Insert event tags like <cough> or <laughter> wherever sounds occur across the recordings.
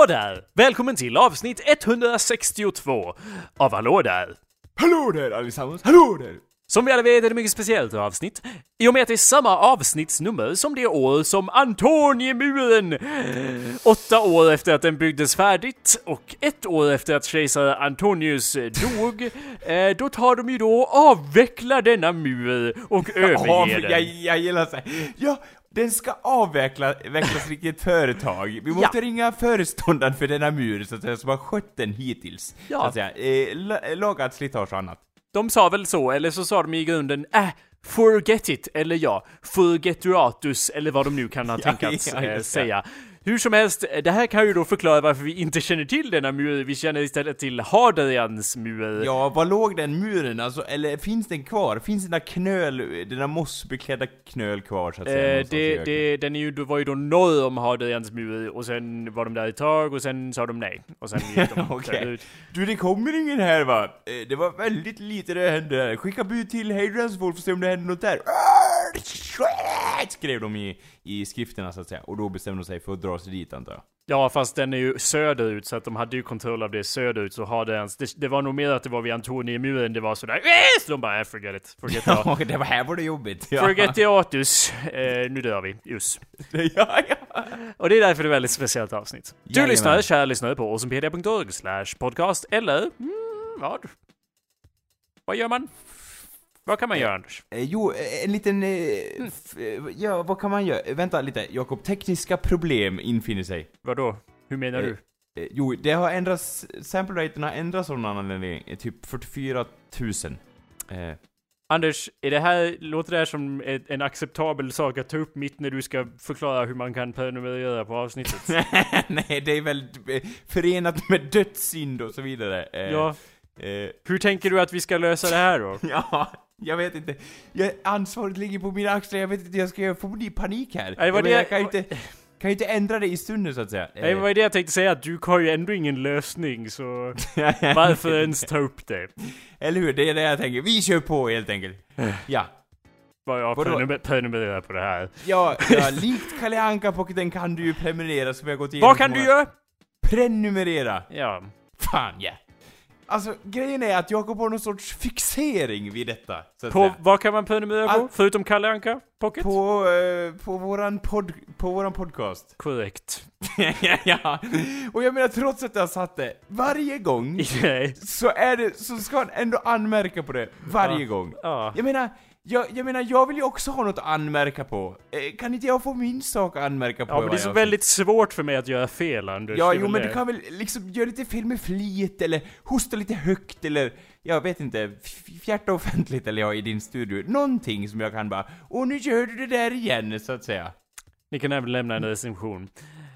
Hallå där! Välkommen till avsnitt 162 av Hallå där! Hallå där allesammans, hallå där! Som vi alla vet är det ett mycket speciellt avsnitt, i och med att det är samma avsnittsnummer som det år som Antoniemuren! Åtta år efter att den byggdes färdigt och ett år efter att kejsare Antonius dog, eh, då tar de ju då och avvecklar denna mur och överger den. jag, jag gillar så här. Ja, den ska avveckla, vecklas till ett företag. Vi måste Ja. ringa föreståndaren för denna mur, så att säga, som har skött den hittills. Ja. Så att säga. Eh, la- lagat slitage och annat. De sa väl så, eller så sa de i grunden äh, forget it, eller ja, forgeturatus, eller vad de nu kan ha <laughs> Ja, tänkats ja, eh, säga. Hur som helst, det här kan ju då förklara varför vi inte känner till denna mur, vi känner istället till Hadrians mur. Ja, var låg den muren alltså? Eller finns den kvar? Finns den där knöl, där mossbeklädda knöl kvar så att säga? Eh, det, det, den är ju, var ju då norr om Hadrians mur, och sen var de där ett tag, och sen sa de nej. Och sen gick de <laughs> Okej. söderut. Du, det kommer ingen här va? Eh, Det var väldigt lite det hände här. Skicka bud till Hadrians folk för att se om det händer något där. Skrev de i, i skrifterna så att säga. Och då bestämde de sig för att dra sig dit antar jag. Ja, fast den är ju söderut, så att de hade ju kontroll av det söderut, så Hadrians, det, det var nog mer att det var vid Antoniemuren det var sådär "Eh!" så de bara, "Eh, forget it, forget. <laughs> Ja, det var här var det jobbigt. Ja. Forgetiatus. Eh, nu dör vi. Just. <laughs> ja, ja. Och det är därför det är ett väldigt speciellt avsnitt. Du Jajamän. lyssnar, kära lyssnare, på awesomepedia.org slash podcast, eller mm, vad? Vad gör man? Vad kan man göra, Anders? Eh, jo, eh, en liten... Eh, eh, ja, vad kan man göra? Eh, Vänta lite, Jakob. Tekniska problem infinner sig. Vadå? Hur menar Eh, du? Eh, jo, det har ändrats... Sample raten har ändrats av någon anledning. Eh, Typ 44 000. Eh, Anders, är det här, låter det här som ett, en acceptabel sak att ta upp mitt när du ska förklara hur man kan prenumerera på avsnittet? <laughs> Nej, det är väl eh, förenat med dödssynd och så vidare. Eh, ja. Eh, Hur tänker du att vi ska lösa det här då? <laughs> ja, jag vet inte. Jag, ansvaret ligger på mina axlar, jag vet inte, jag ska får bli panik här. Nej, det var jag, det- jag kan ju inte, kan inte ändra det i stunden så att säga. Nej, vad är det jag tänkte säga? Att du har ju ändå ingen lösning, så <laughs> varför ens ta upp det? Eller hur? Det är det jag tänker. Vi kör på helt enkelt. Ja. Vad jag prenumer- prenumererar på det här. Ja, ja <laughs> likt Kalle Anka-pocketen kan du ju prenumerera som jag gått igenom. Vad kan du många- göra? Prenumerera! Ja. Fan ja. Alltså, grejen är att Jakob har någon sorts fixering vid detta. Så att På vad kan man prenumerera på? All- Förutom Kalle Anka? Pocket? På, eh, på våran pod, på våran podcast. Korrekt. <laughs> ja, och jag menar trots att jag satt det varje gång, <laughs> så är det, så ska han ändå anmärka på det varje Ja. gång. Ja. Jag menar, jag, jag menar, jag vill ju också ha något att anmärka på. Eh, kan inte jag få min sak att anmärka på? Ja, men det är så väldigt svårt för mig att göra fel, Anders. Ja, jo men du kan väl liksom göra lite fel med flit, eller hosta lite högt, eller jag vet inte, fjärta offentligt eller ja, i din studio. Någonting som jag kan bara, åh nu gör du det där igen, så att säga. Ni kan även lämna en recension.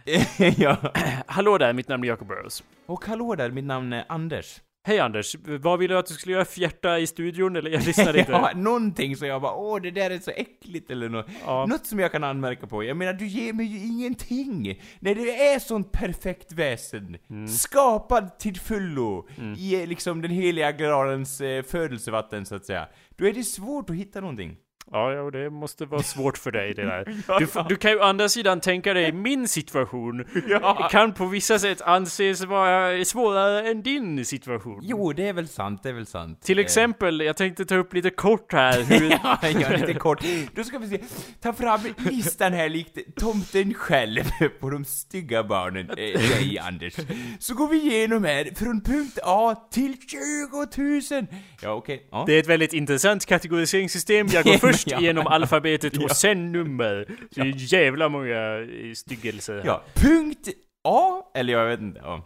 <laughs> ja. <clears throat> Hallå där, mitt namn är Jacob Burrows. Och hallå där, mitt namn är Anders. Hej Anders, vad vill du att du skulle göra? Fjärta i studion? Eller jag lyssnade inte. <laughs> ja, någonting som jag bara, åh det där är så äckligt eller något. Ja. Något som jag kan anmärka på. Jag menar, du ger mig ju ingenting. När du är sånt perfekt väsen, Mm. skapad till fullo, i eh, liksom den heliga gralens eh, födelsevatten så att säga. Då är det svårt att hitta någonting. Ja, ja, det måste vara svårt för dig det där. <laughs> Du, du kan ju å andra sidan tänka dig min situation. <laughs> Ja. Kan på vissa sätt anses vara svårare än din situation. Jo, det är väl sant, det är väl sant. Till Eh, exempel, jag tänkte ta upp lite kort här <laughs> hur... ja, ja, lite kort. Då ska vi se. Ta fram listan här likt tomten själv på de stygga barnen, eh, dig Anders. Så går vi igenom här från punkt A till 20 000. Ja, okej. Ja. Det är ett väldigt intressant kategoriseringssystem. Jag går men först <laughs> ja. genom alfabetet och sen nummer. Det är jävla många styggelser ja, punkt A, eller jag vet inte. Ja.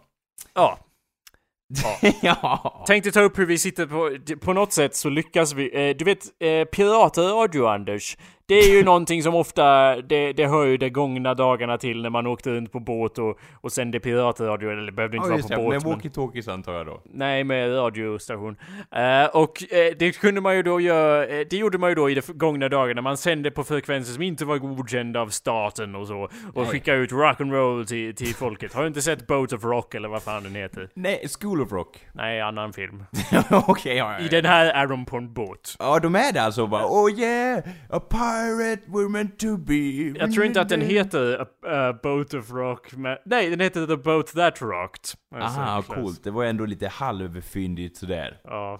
ja. <laughs> ja. Tänkte ta upp hur vi sitter på, på något sätt så lyckas vi, eh, du vet eh, piratradio Anders, det är ju någonting som ofta, det, det hör ju de gångna dagarna till när man åkte runt på båt och, och sände piratradio, eller det behövde inte Ja, vara på det, båt med walkie-talkies antar jag då. Nej, med radiostation. Eh, och eh, det kunde man ju då göra, eh, det gjorde man ju då i de gångna dagarna. Man sände på frekvenser som inte var godkända av staten och så. Och Nej. skickade ut rock'n'roll till, till folket. Har du inte sett Boat of Rock eller vad fan den heter? Nej, School of Rock. Nej, annan film. <laughs> okej, ja, ja. I den här är de på en båt. Ja, de är det alltså bara, oh yeah, a pirate, we're meant to be. Jag tror inte att den heter A, A Boat of Rock, men, nej den heter The Boat That Rocked. Alltså, Aha, coolt. Det var ändå lite halvfyndigt sådär. Ja.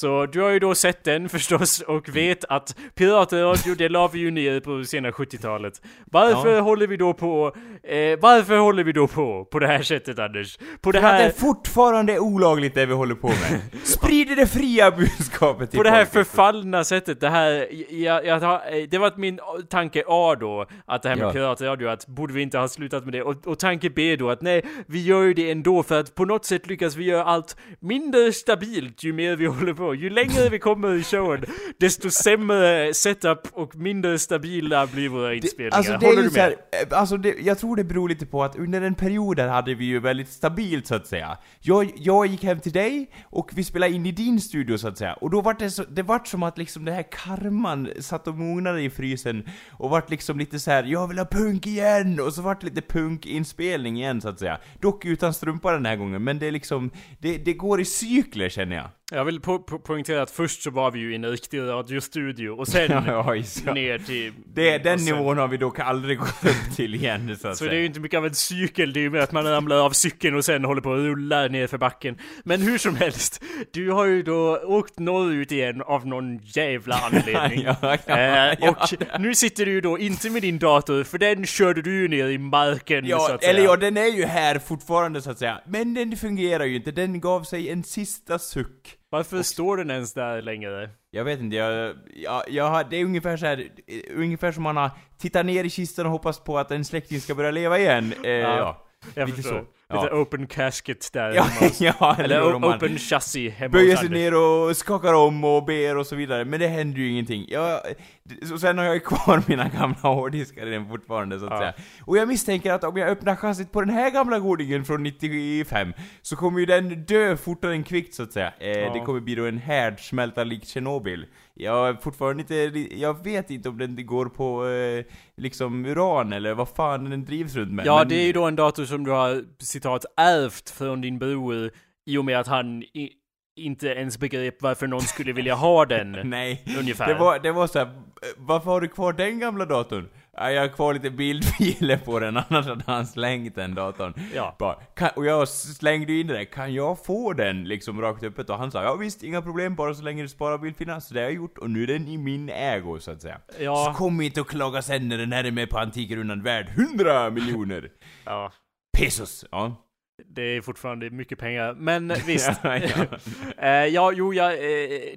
Så du har ju då sett den <laughs> förstås och vet att piratradio, det la vi ju ner på sena 70-talet. Varför Ja. håller vi då på, eh, varför håller vi då på på det här sättet Anders? På det För att det här, fortfarande är olagligt det vi håller på med. <laughs> Sprider det fria budskapet till på det här förfallna sättet, det här, jag, jag, tar- det var min tanke A då, att det här med Ja. piratradio, att borde vi inte ha slutat med det? Och, och tanke B då, att nej, vi gör ju det ändå för att på något sätt lyckas vi göra allt mindre stabilt ju mer vi håller på. Ju längre vi kommer i showen, desto sämre setup och mindre stabila blir våra inspelningar. Alltså det är håller ju du så med? här, eh, alltså det, jag tror det beror lite på att under en period där hade vi ju väldigt stabilt så att säga. Jag, jag gick hem till dig och vi spelade in i din studio så att säga. Och då vart det så, det vart som att liksom den här karman satt och mognade i frysen och vart liksom lite så här: jag vill ha punk igen! Och så vart det lite punkinspelning igen så att säga. Dock utan strumpa den här gången, men det är liksom, det, det går i cykler känner jag. Jag vill po po poängtera att först så var vi ju i en riktig radiostudio och sen <laughs> Ja, ner till... Det, den sen- nivån har vi dock aldrig gått upp till igen så att Så säga. det är ju inte mycket av en cykel, det är ju mer att man ramlar av cykeln och sen håller på att rulla ner för backen. Men hur som helst, du har ju då åkt norrut igen av någon jävla <laughs> anledning. Ja, Eh, och nu sitter du ju då inte med din dator, för den körde du ju ner i marken så Ja, att säga. eller ja, den är ju här fortfarande så att säga. Men den fungerar ju inte, den gav sig en sista suck. Varför står den ens där längre? Jag vet inte, jag, jag, jag det är ungefär så här, ungefär som man har tittat ner i kistan och hoppats på att en släkting ska börja leva igen. Eh, ja. Jag Lite förstår. så. Ja. Lite open casket där Ja, <laughs> ja, Eller open chassis hemma Böjer sig ner och skakar om och ber och så vidare, men det händer ju ingenting. Jag, så sen har jag <laughs> kvar mina gamla hårddiskar i den fortfarande så att Ja. säga. Och jag misstänker att om jag öppnar chassit på den här gamla godingen från 95, så kommer ju den dö fortare än kvickt så att säga. Eh, Ja. Det kommer bli då en härdsmälta lik Tjernobyl. Jag är fortfarande inte, jag vet inte om den går på eh, liksom uran eller vad fan den drivs runt med. Ja, men- det är ju då en dator som du har citat ärvt från din bror i och med att han i, inte ens begrep varför någon skulle vilja ha den. <laughs> Nej, Ungefär. det var, det var så här, varför har du kvar den gamla datorn? Ja, jag har kvar lite bildfiler på den, <laughs> annars hade han slängt den datorn. Ja. Bara, kan, och jag slängde in det där, kan jag få den liksom rakt öppet? Och han sa, ja visst, inga problem, bara så länge du sparar bildfilerna. Så det har jag gjort, och nu är den i min ägo så att säga. Ja. Så kom inte och klaga sen när den här är med på Antikrundan värd 100 miljoner <laughs> Ja. pesos. Ja. Det är fortfarande mycket pengar, men visst. <laughs> Ja, ja. Eh, ja, jo, ja, eh,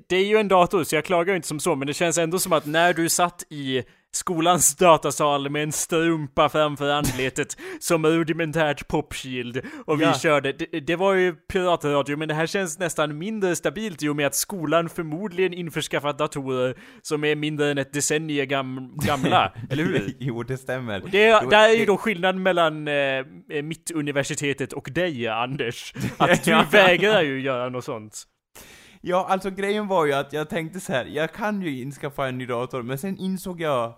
det är ju en dator, så jag klagar inte som så, men det känns ändå som att när du satt i skolans datasal med en strumpa framför anletet som rudimentärt popshield och vi Ja. körde, det, det var ju piratradio, men det här känns nästan mindre stabilt i och med att skolan förmodligen införskaffat datorer som är mindre än ett decennium gam, gamla, <laughs> eller hur? <laughs> jo, det stämmer. Det, Jo, där är ju då skillnaden mellan eh, mitt universitetet och dig, Anders. <laughs> Att du Ja. vägrar ju göra något sånt. Ja, alltså grejen var ju att jag tänkte så här, jag kan ju inskaffa en ny dator, men sen insåg jag,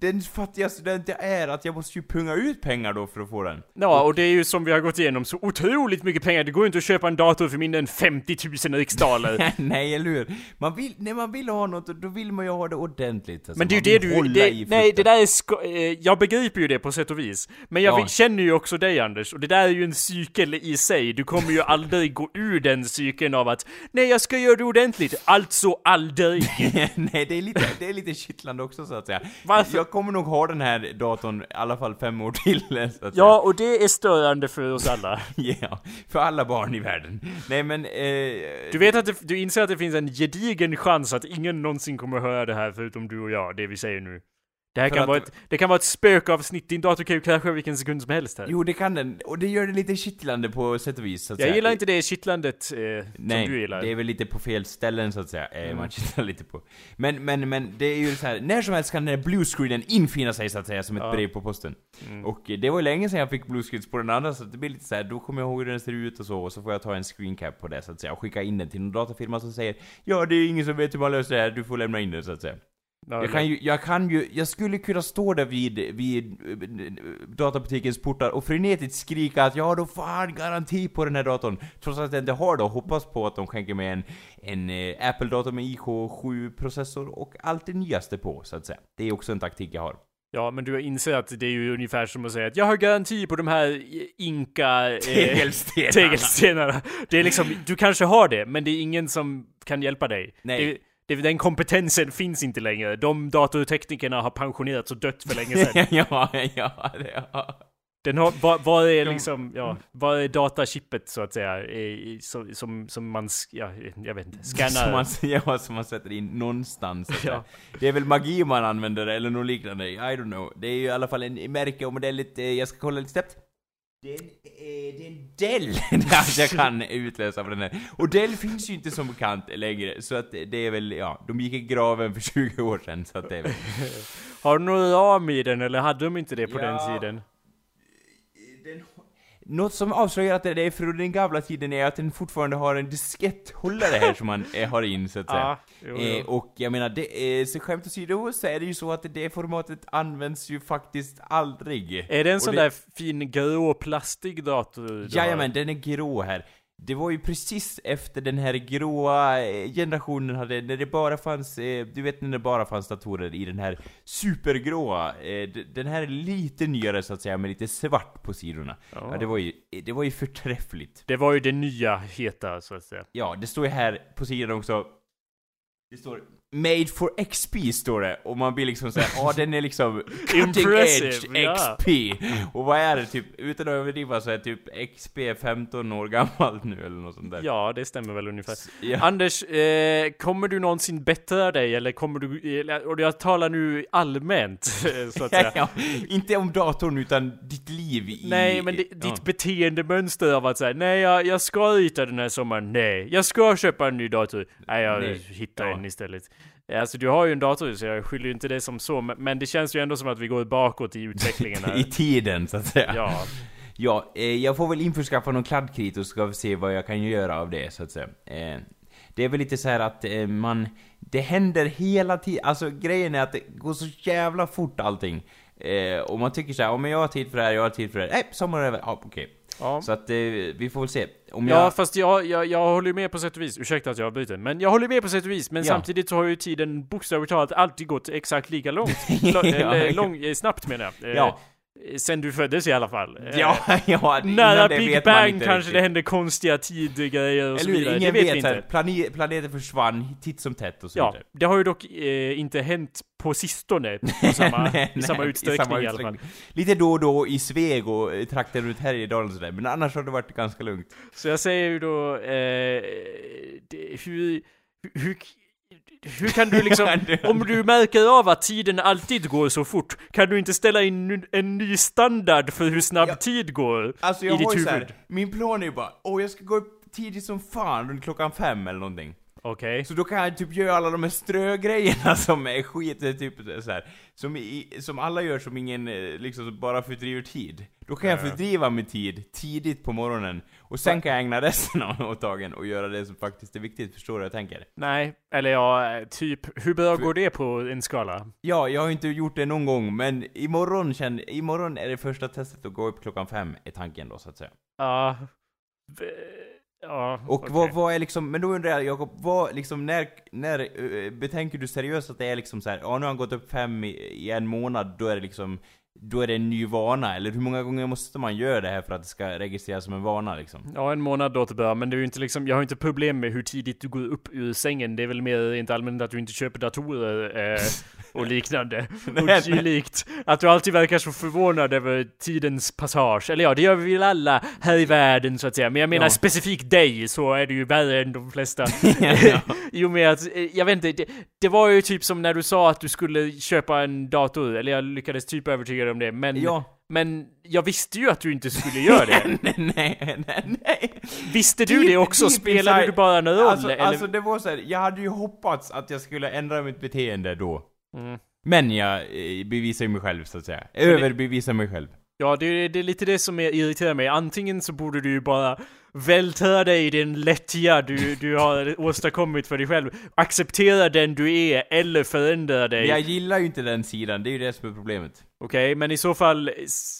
den fattiga student jag är, att jag måste ju punga ut pengar då för att få den. Ja, och det är ju som vi har gått igenom så otroligt mycket pengar. Det går ju inte att köpa en dator för mindre än 50 000 riksdaler. <laughs> nej, eller hur? Man vill, när man vill ha något, då vill man ju ha det ordentligt. Alltså, Men det är ju det du... Det, nej, det där är sko- eh, Jag begriper ju det på sätt och vis. Men jag Ja. känner ju också dig Anders, och det där är ju en cykel i sig. Du kommer ju aldrig gå ur den cykeln av att Nej, jag ska göra det ordentligt. Alltså aldrig. <laughs> nej, det är lite, det är lite kittlande också så att säga. Varför? Jag kommer nog ha den här datorn i alla fall fem år till, så att Ja, och det är störande för oss alla. <laughs> Ja, för alla barn i världen. Nej men, eh, Du vet att det, du inser att det finns en gedigen chans att ingen någonsin kommer höra det här förutom du och jag, det vi säger nu. Det här kan att- vara ett, det kan vara ett spökavsnitt, din dator kan ju krascha vilken sekund som helst här. Jo, det kan den. Och det gör det lite kittlande på sätt och vis, så att jag säga. gillar inte det kittlandet eh, Nej, som du gillar. det är väl lite på fel ställen så att säga, eh, Mm. man kittlar lite på. Men, men, men det är ju så här, när som helst kan den här bluescreenen infinna sig så att säga, som ett Ja. brev på posten. Mm. Och eh, det var ju länge sedan jag fick bluescreens på den andra, så det blir lite så här, då kommer jag ihåg hur den ser ut och så, och så får jag ta en screencap på det så att säga, och skicka in den till någon datafirma som säger Ja, det är ingen som vet hur man löser det här, du får lämna in den så att säga. Ja, Jag kan, ju, jag kan ju, jag skulle kunna stå där vid, vid eh, databutikens portar och frenetiskt skrika att jag har då fan garanti på den här datorn. Trots att jag inte har det och hoppas på att de skänker mig en, en eh, Apple-dator med IK7-processor och allt det nyaste på, så att säga. Det är också en taktik jag har. Ja, men du inser att det är ju ungefär som att säga att jag har garanti på de här inka... Eh, Tegelstenarna. tegelstenarna. Det är liksom, du kanske har det, men det är ingen som kan hjälpa dig. Nej. Det, den kompetensen finns inte längre. De datorteknikerna har pensionerats och dött för länge sedan. <laughs> ja, ja, det, ja. Den har, vad, vad är liksom, ja, vad är datachippet så att säga? i- Som, som, som man, ja, jag vet inte, Som scannar. man, ja, som man sätter in någonstans. <laughs> Ja. Det är väl magi man använder eller något liknande, I don't know. Det är ju i alla fall en märke och modell lite, jag ska kolla lite snabbt. <laughs> Det är en, eh, det är en Dell alltså jag kan utläsa på den här. Och Dell finns ju inte som bekant längre, så att det är väl, ja, de gick i graven för <laughs> 20 år sedan, så att det är väl... Har du något ram i den eller hade de inte det på Ja. den tiden? Den, något som avslöjar att det är från den gamla tiden är att den fortfarande har en disketthållare här som man eh, har in, så att säga. Ja, jo, jo. Eh, och jag menar, det, eh, så skämt åsido så är det ju så att det formatet används ju faktiskt aldrig. Är det en Och sån det- där fin grå plastig dator? Jajamän, den är grå här. Det var ju precis efter den här gråa eh, generationen hade, när det bara fanns, eh, du vet när det bara fanns datorer i den här supergråa, eh, den här är lite nyare så att säga, med lite svart på sidorna. Ja. Ja, det var ju, det var ju förträffligt. Det var ju det nya heta så att säga. Ja, det står ju här på sidan också, det står Made for XP står det, och man blir liksom såhär, ja den är liksom cutting <laughs> edge ja. XP! Och vad är det typ, utan att överdriva så är typ XP 15 år gammalt nu eller något sånt där. Ja, det stämmer väl ungefär. Ja. Anders, eh, kommer du någonsin bättra dig eller kommer du, eller- och jag talar nu allmänt eh, <laughs> så att <laughs> säga. ja, inte om datorn utan ditt liv i... Nej, men det, ja. ditt beteendemönster av att säga nej jag, jag ska rita den här sommaren, nej, jag ska köpa en ny dator, nej jag Nej. hittar Ja. en istället. Alltså du har ju en dator så jag skyller ju inte det som så, men- det känns ju ändå som att vi går bakåt i utvecklingen <laughs> här. I tiden, så att säga. Ja, Ja, eh, jag får väl införskaffa någon kladdkrit och ska se vad jag kan göra av det, så att säga. Eh, det är väl lite så att eh, man... Det händer hela tiden, alltså grejen är att det går så jävla fort allting. Eh, och man tycker så här, om jag har tid för det här, jag har tid för det här. Nej, sommaren är över. Ja, okej. Ja. Så att eh, vi får väl se. Om jag... Ja, fast jag, jag, jag håller ju med på sätt och vis. Ursäkta att jag avbryter. Men jag håller med på sätt och vis. Men Ja. samtidigt så har ju tiden bokstavligt talat alltid gått exakt lika långt. <laughs> Eller lång, eh, snabbt menar jag. Eh, Ja. Sen du föddes i alla fall. Eh, Ja, <laughs> ja, Nära Big Bang kanske riktigt. det hände konstiga tidgrejer och så Eller vidare. Ingen det vet, vet, vi inte. plane planeten försvann titt som tätt och så Ja, vidare. det har ju dock eh, inte hänt på sistone <laughs> på samma, Nej, i samma nej, utsträckning i alla fall. Lite då och då i Sveg och trakter runt Härjedalen sådär, men annars har det varit ganska lugnt. Så jag säger ju då, eh, hur, hur, hur kan du liksom, <laughs> om du märker av att tiden alltid går så fort, kan du inte ställa in en ny standard för hur snabb Ja. tid går? Alltså I jag ditt ju så huvud. här, min plan är ju bara, åh jag ska gå upp tidigt som fan runt klockan fem eller någonting. Okej. Så då kan jag typ göra alla de här strögrejerna <laughs> som är skit, typ så här, som, i, som alla gör som ingen, eh, liksom bara fördriver tid. Då kan jag Ja. fördriva min tid tidigt på morgonen, och sen kan jag ägna resten <laughs> av dagen och göra det som faktiskt är viktigt, förstår du vad jag tänker? Nej, eller ja, eh, typ, hur bra går det på en skala? Ja, jag har inte gjort det någon gång, men imorgon känner, imorgon är det första testet att gå upp klockan fem, är tanken då så att säga. Ja. v- Ja, Och okej. vad, vad är liksom, men då undrar jag Jakob, vad liksom, när, när eh, betänker du seriöst att det är liksom så här, ja nu har han gått upp fem i, i en månad, då är det liksom, då är det en ny vana, eller hur många gånger måste man göra det här för att det ska registreras som en vana liksom? Ja, en månad då till början, men det är ju inte liksom, jag har inte problem med hur tidigt du går upp ur sängen. Det är väl mer rent allmänt att du inte köper datorer eh, och <laughs> liknande. Och dylikt. Att du alltid verkar så förvånad över tidens passage. Eller ja, det gör vi väl alla här i världen så att säga. Men jag menar Ja. specifikt dig så är du ju värre än de flesta. <laughs> Ja. I och med att, eh, jag vet inte, det, det var ju typ som när du sa att du skulle köpa en dator. Eller jag lyckades typ övertyga dig om det. Men, Ja. men jag visste ju att du inte skulle göra det. <laughs> nej, nej, nej, nej. Visste du det också? deep Spelade inside- du bara en roll? Alltså, eller? alltså det var så här, jag hade ju hoppats att jag skulle ändra mitt beteende då. Mm. Men jag eh, bevisar ju mig själv så att säga. Överbevisar mig själv. Ja, det, är- det är lite det som irriterar mig. Antingen så borde du ju bara vältra dig i den lättja du, du har åstadkommit för dig själv. Acceptera den du är, eller förändra dig. Jag gillar ju inte den sidan, det är ju det som är problemet. Okej, men i så fall,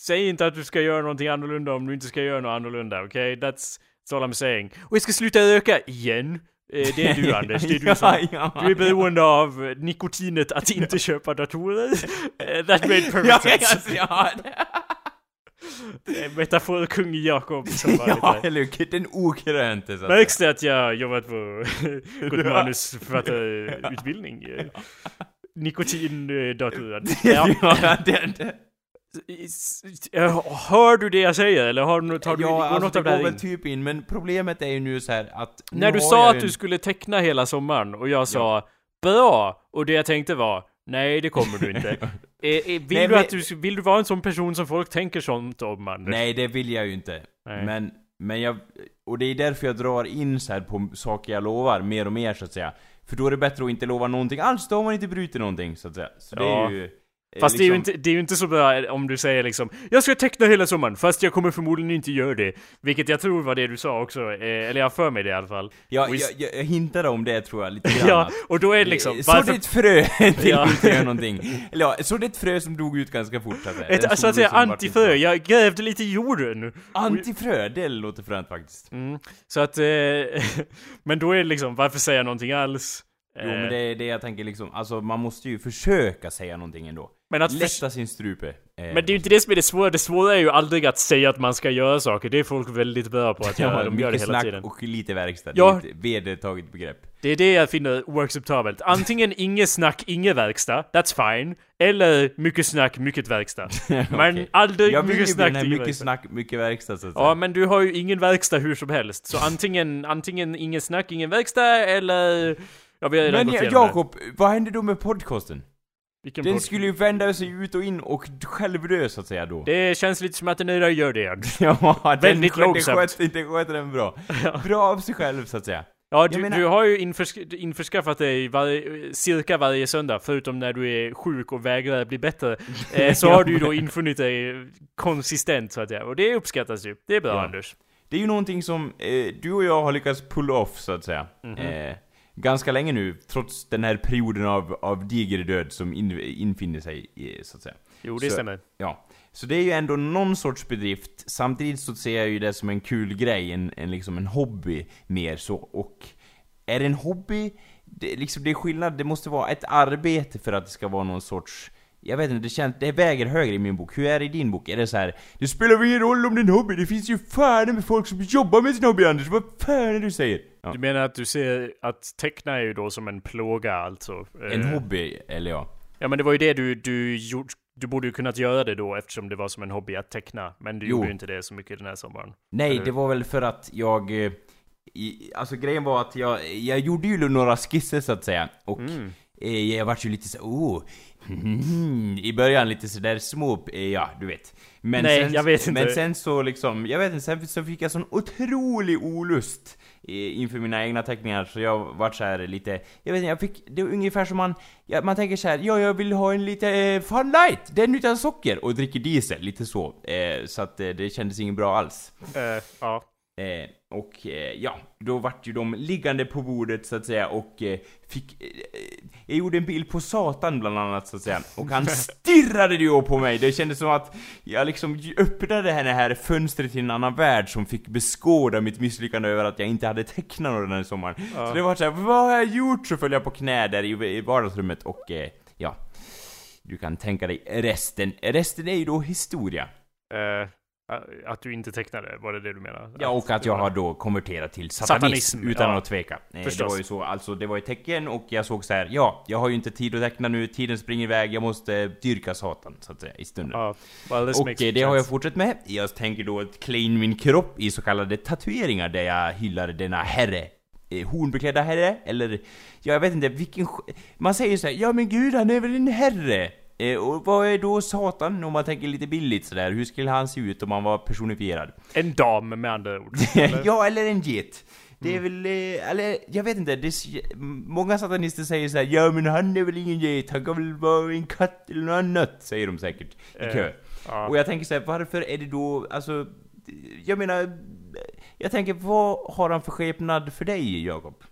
säg inte att du ska göra någonting annorlunda om du inte ska göra något annorlunda, okej? That's, that's all I'm saying. Och jag ska sluta röka igen. Eh, Det är du <laughs> Anders, det är du som... ja, Du är beroende av eh, nikotinet att inte <laughs> köpa datorer. Eh, That made ja, perfect sense. ja, <laughs> Eh, Metaforkung Jakob som var ja, eller hur? Den okrönte så Märks det att jag jobbat på god manusförfattarutbildning? Eh. <laughs> Ja. ja, det, det. Eh, Hör du det jag säger eller har du, tar du, ja, alltså något av det här går väl typ in, men problemet är ju nu så här att... När du sa att ju du en- skulle teckna hela sommaren och jag sa bra, och det jag tänkte var Nej, det kommer du inte. <laughs> Eh, eh, vill, Nej, du att du, vill du vara en sån person som folk tänker sånt om, Anders? Nej, det vill jag ju inte. Nej. Men, men jag... Och det är därför jag drar in så på saker jag lovar, mer och mer så att säga. För då är det bättre att inte lova någonting alls, då har man inte brutit någonting så att säga. Så det Ja. är ju... eh, Fast det är ju liksom- inte, det är ju inte så bra om du säger liksom Jag ska teckna hela sommaren, fast jag kommer förmodligen inte göra det. Vilket jag tror var det du sa också, eh, eller jag för mig det i alla fall. Ja, jag, jag, jag hintade om det tror jag lite <laughs> grann. Ja, och då är det liksom, Så varför... det ett frö <laughs> till Ja. inte göra någonting. Eller ja, så det ett frö som dog ut ganska fort Ett, så att säga antifrö, jag grävde lite i jorden. Antifrö, det låter fränt faktiskt. Mm, så att, eh, <laughs> men då är det liksom, varför säga någonting alls? Jo men Eh, det är det jag tänker liksom, alltså man måste ju försöka säga någonting ändå. Men att Lätta sin strupe. Eh, Men det är ju inte det som är det svåra, det svåra är ju aldrig att säga att man ska göra saker, det är folk väldigt bra på att göra, de gör det hela snack tiden. och lite verkstad. Ja. Det är ett vedertaget begrepp. Det är det jag finner oacceptabelt. Antingen inget snack, inget verkstad, that's fine. Eller mycket snack, mycket verkstad. <laughs> Men Okej. aldrig Jag mycket snack, den här mycket verkstad. snack, mycket verkstad så att säga. Ja, men du har ju ingen verkstad hur som helst. Så antingen, antingen ingen snack, ingen verkstad, eller... Ja, vi har redan Men. Jakob, vad hände då med podcasten? Vilken Den skulle ju vända sig ut och in och självdö så att säga då. Det känns lite som att den redan gör det. <laughs> Ja, den Väldigt sköt- den långsamt. den sköter den bra. <laughs> Bra av sig själv så att säga. Ja, du, menar- du har ju införsk- införskaffat dig varje, cirka varje söndag, förutom när du är sjuk och vägrar bli bättre. <laughs> Eh, så har du ju då infunnit dig konsistent så att säga. Och det uppskattas ju. Det är bra Ja. Anders. Det är ju någonting som eh, du och jag har lyckats pull off så att säga. Mhm. Eh, ganska länge nu, trots den här perioden av, av diger död som in, infinner sig, eh, så att säga. Jo, det Så- stämmer. Ja. Så det är ju ändå någon sorts bedrift, samtidigt så ser jag ju det som en kul grej, en, en liksom en hobby mer så, och är det en hobby, det, liksom det är skillnad, det måste vara ett arbete för att det ska vara någon sorts jag vet inte, det känns, det väger högre i min bok. Hur är det i din bok? Är det så här, det spelar väl ingen roll om en hobby, det finns ju fan med folk som jobbar med sin hobby Anders, vad fan är det du säger? Ja. Du menar att du ser att teckna är ju då som en plåga alltså? En Eh, hobby, eller ja. Ja men det var ju det du, du gjort, du borde ju kunnat göra det då eftersom det var som en hobby att teckna. Men du Jo. gjorde ju inte det så mycket den här sommaren. Nej, Eller- det var väl för att jag... eh, I, alltså grejen var att jag, jag gjorde ju några skisser så att säga, och Mm. eh, jag vart ju lite så oh, mm, I början lite sådär små, eh, ja du vet. Men Nej, sen, jag vet inte. Men sen så liksom, jag vet inte, sen så fick jag sån otrolig olust eh, inför mina egna teckningar, så jag vart så här lite, jag vet inte, jag fick, det är ungefär som man, ja, man tänker så här, ja jag vill ha en lite eh, Fun Light, den utan socker, och dricker diesel, lite så. Eh, så att eh, det kändes inget bra alls. Eh, ja. Eh, och eh, ja, då vart ju de liggande på bordet så att säga och eh, fick... Eh, jag gjorde en bild på Satan bland annat så att säga. Och han <laughs> stirrade ju på mig. Det kändes som att jag liksom öppnade henne här fönstret till en annan värld som fick beskåda mitt misslyckande över att jag inte hade tecknat något den här sommaren. Ja. Så det var så här, vad har jag gjort? Så föll jag på knä där i, i vardagsrummet och eh, ja. Du kan tänka dig resten. Resten är ju då historia. Eh, att du inte tecknade, var det det du menar? Ja, och att jag har då konverterat till satanism, Satanism, utan ja. att tveka. Eh, Det Förstås. var ju så, alltså det var ett tecken och jag såg så här, ja, jag har ju inte tid att teckna nu, tiden springer iväg, jag måste dyrka satan, så att säga, i stunden. Ja, well, och eh, det har jag sense. fortsatt med. Jag tänker då att klä in min kropp i så kallade tatueringar där jag hyllar denna herre. Eh, hornbeklädda herre, eller, ja, jag vet inte, vilken... Man säger så här, ja men gud han är väl en herre? Eh, och vad är då Satan om man tänker lite billigt sådär? Hur skulle han se ut om han var personifierad? En dam med andra ord. <laughs> eller? ja, eller en get. Det är väl, eh, eller jag vet inte, det, är många satanister säger så här, ja men han är väl ingen get, han kan väl vara en katt eller något annat, säger de säkert i Eh, kö. ja. Och jag tänker så här, varför är det då, alltså, jag menar, Jag tänker, vad har han för skepnad för dig, Jakob?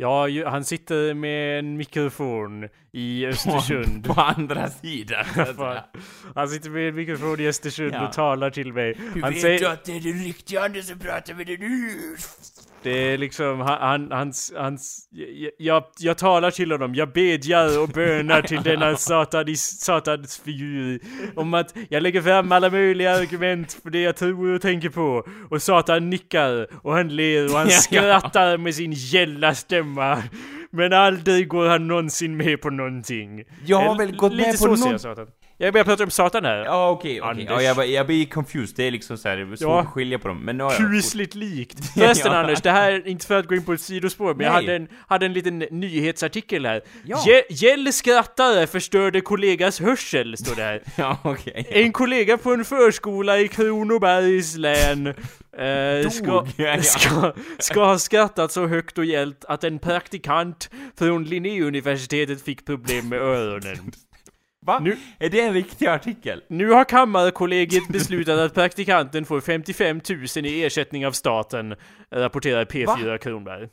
Ja, han sitter med en mikrofon i Östersund. På andra sidan. <laughs> Han sitter med en mikrofon i Östersund Ja. och talar till mig. Hur Han vet säger, du att det är den riktiga Anders som pratar med dig nu? det är liksom, han, han, hans, hans, jag, jag, talar till honom, jag bedjar och bönar till denna <laughs> satanis, satans figur. Om att jag lägger fram alla möjliga argument för det jag tror och tänker på. Och Satan nickar och han ler och han <laughs> skrattar med sin gälla stämma. Men aldrig går han någonsin med på någonting. Jag har väl gått lite med på så någon- säger Satan. Jag börjar prata om Satan här. Ja okej, okej. Anders. Ja, jag, bara- jag blir confused, det är liksom såhär, det är svårt Ja. att skilja på dem. Men ja, ja. kusligt likt. <laughs> Förresten Ja. Anders, det här är inte för att gå in på ett sidospår, men jag Nej. hade en, hade en liten nyhetsartikel här. Ja. Ge- Gäll skrattare förstörde kollegas hörsel, står det här. <laughs> Ja, okej. En kollega på en förskola i Kronobergs län eh, ska, Dog. Ja, ja. <laughs> ska, ska ha skrattat så högt och gällt att en praktikant från Linnéuniversitetet fick problem med öronen. Va? Nu- Är det en riktig artikel? Nu har Kammarkollegiet beslutat att praktikanten får 55 000 i ersättning av staten, rapporterar P4 Kronberg.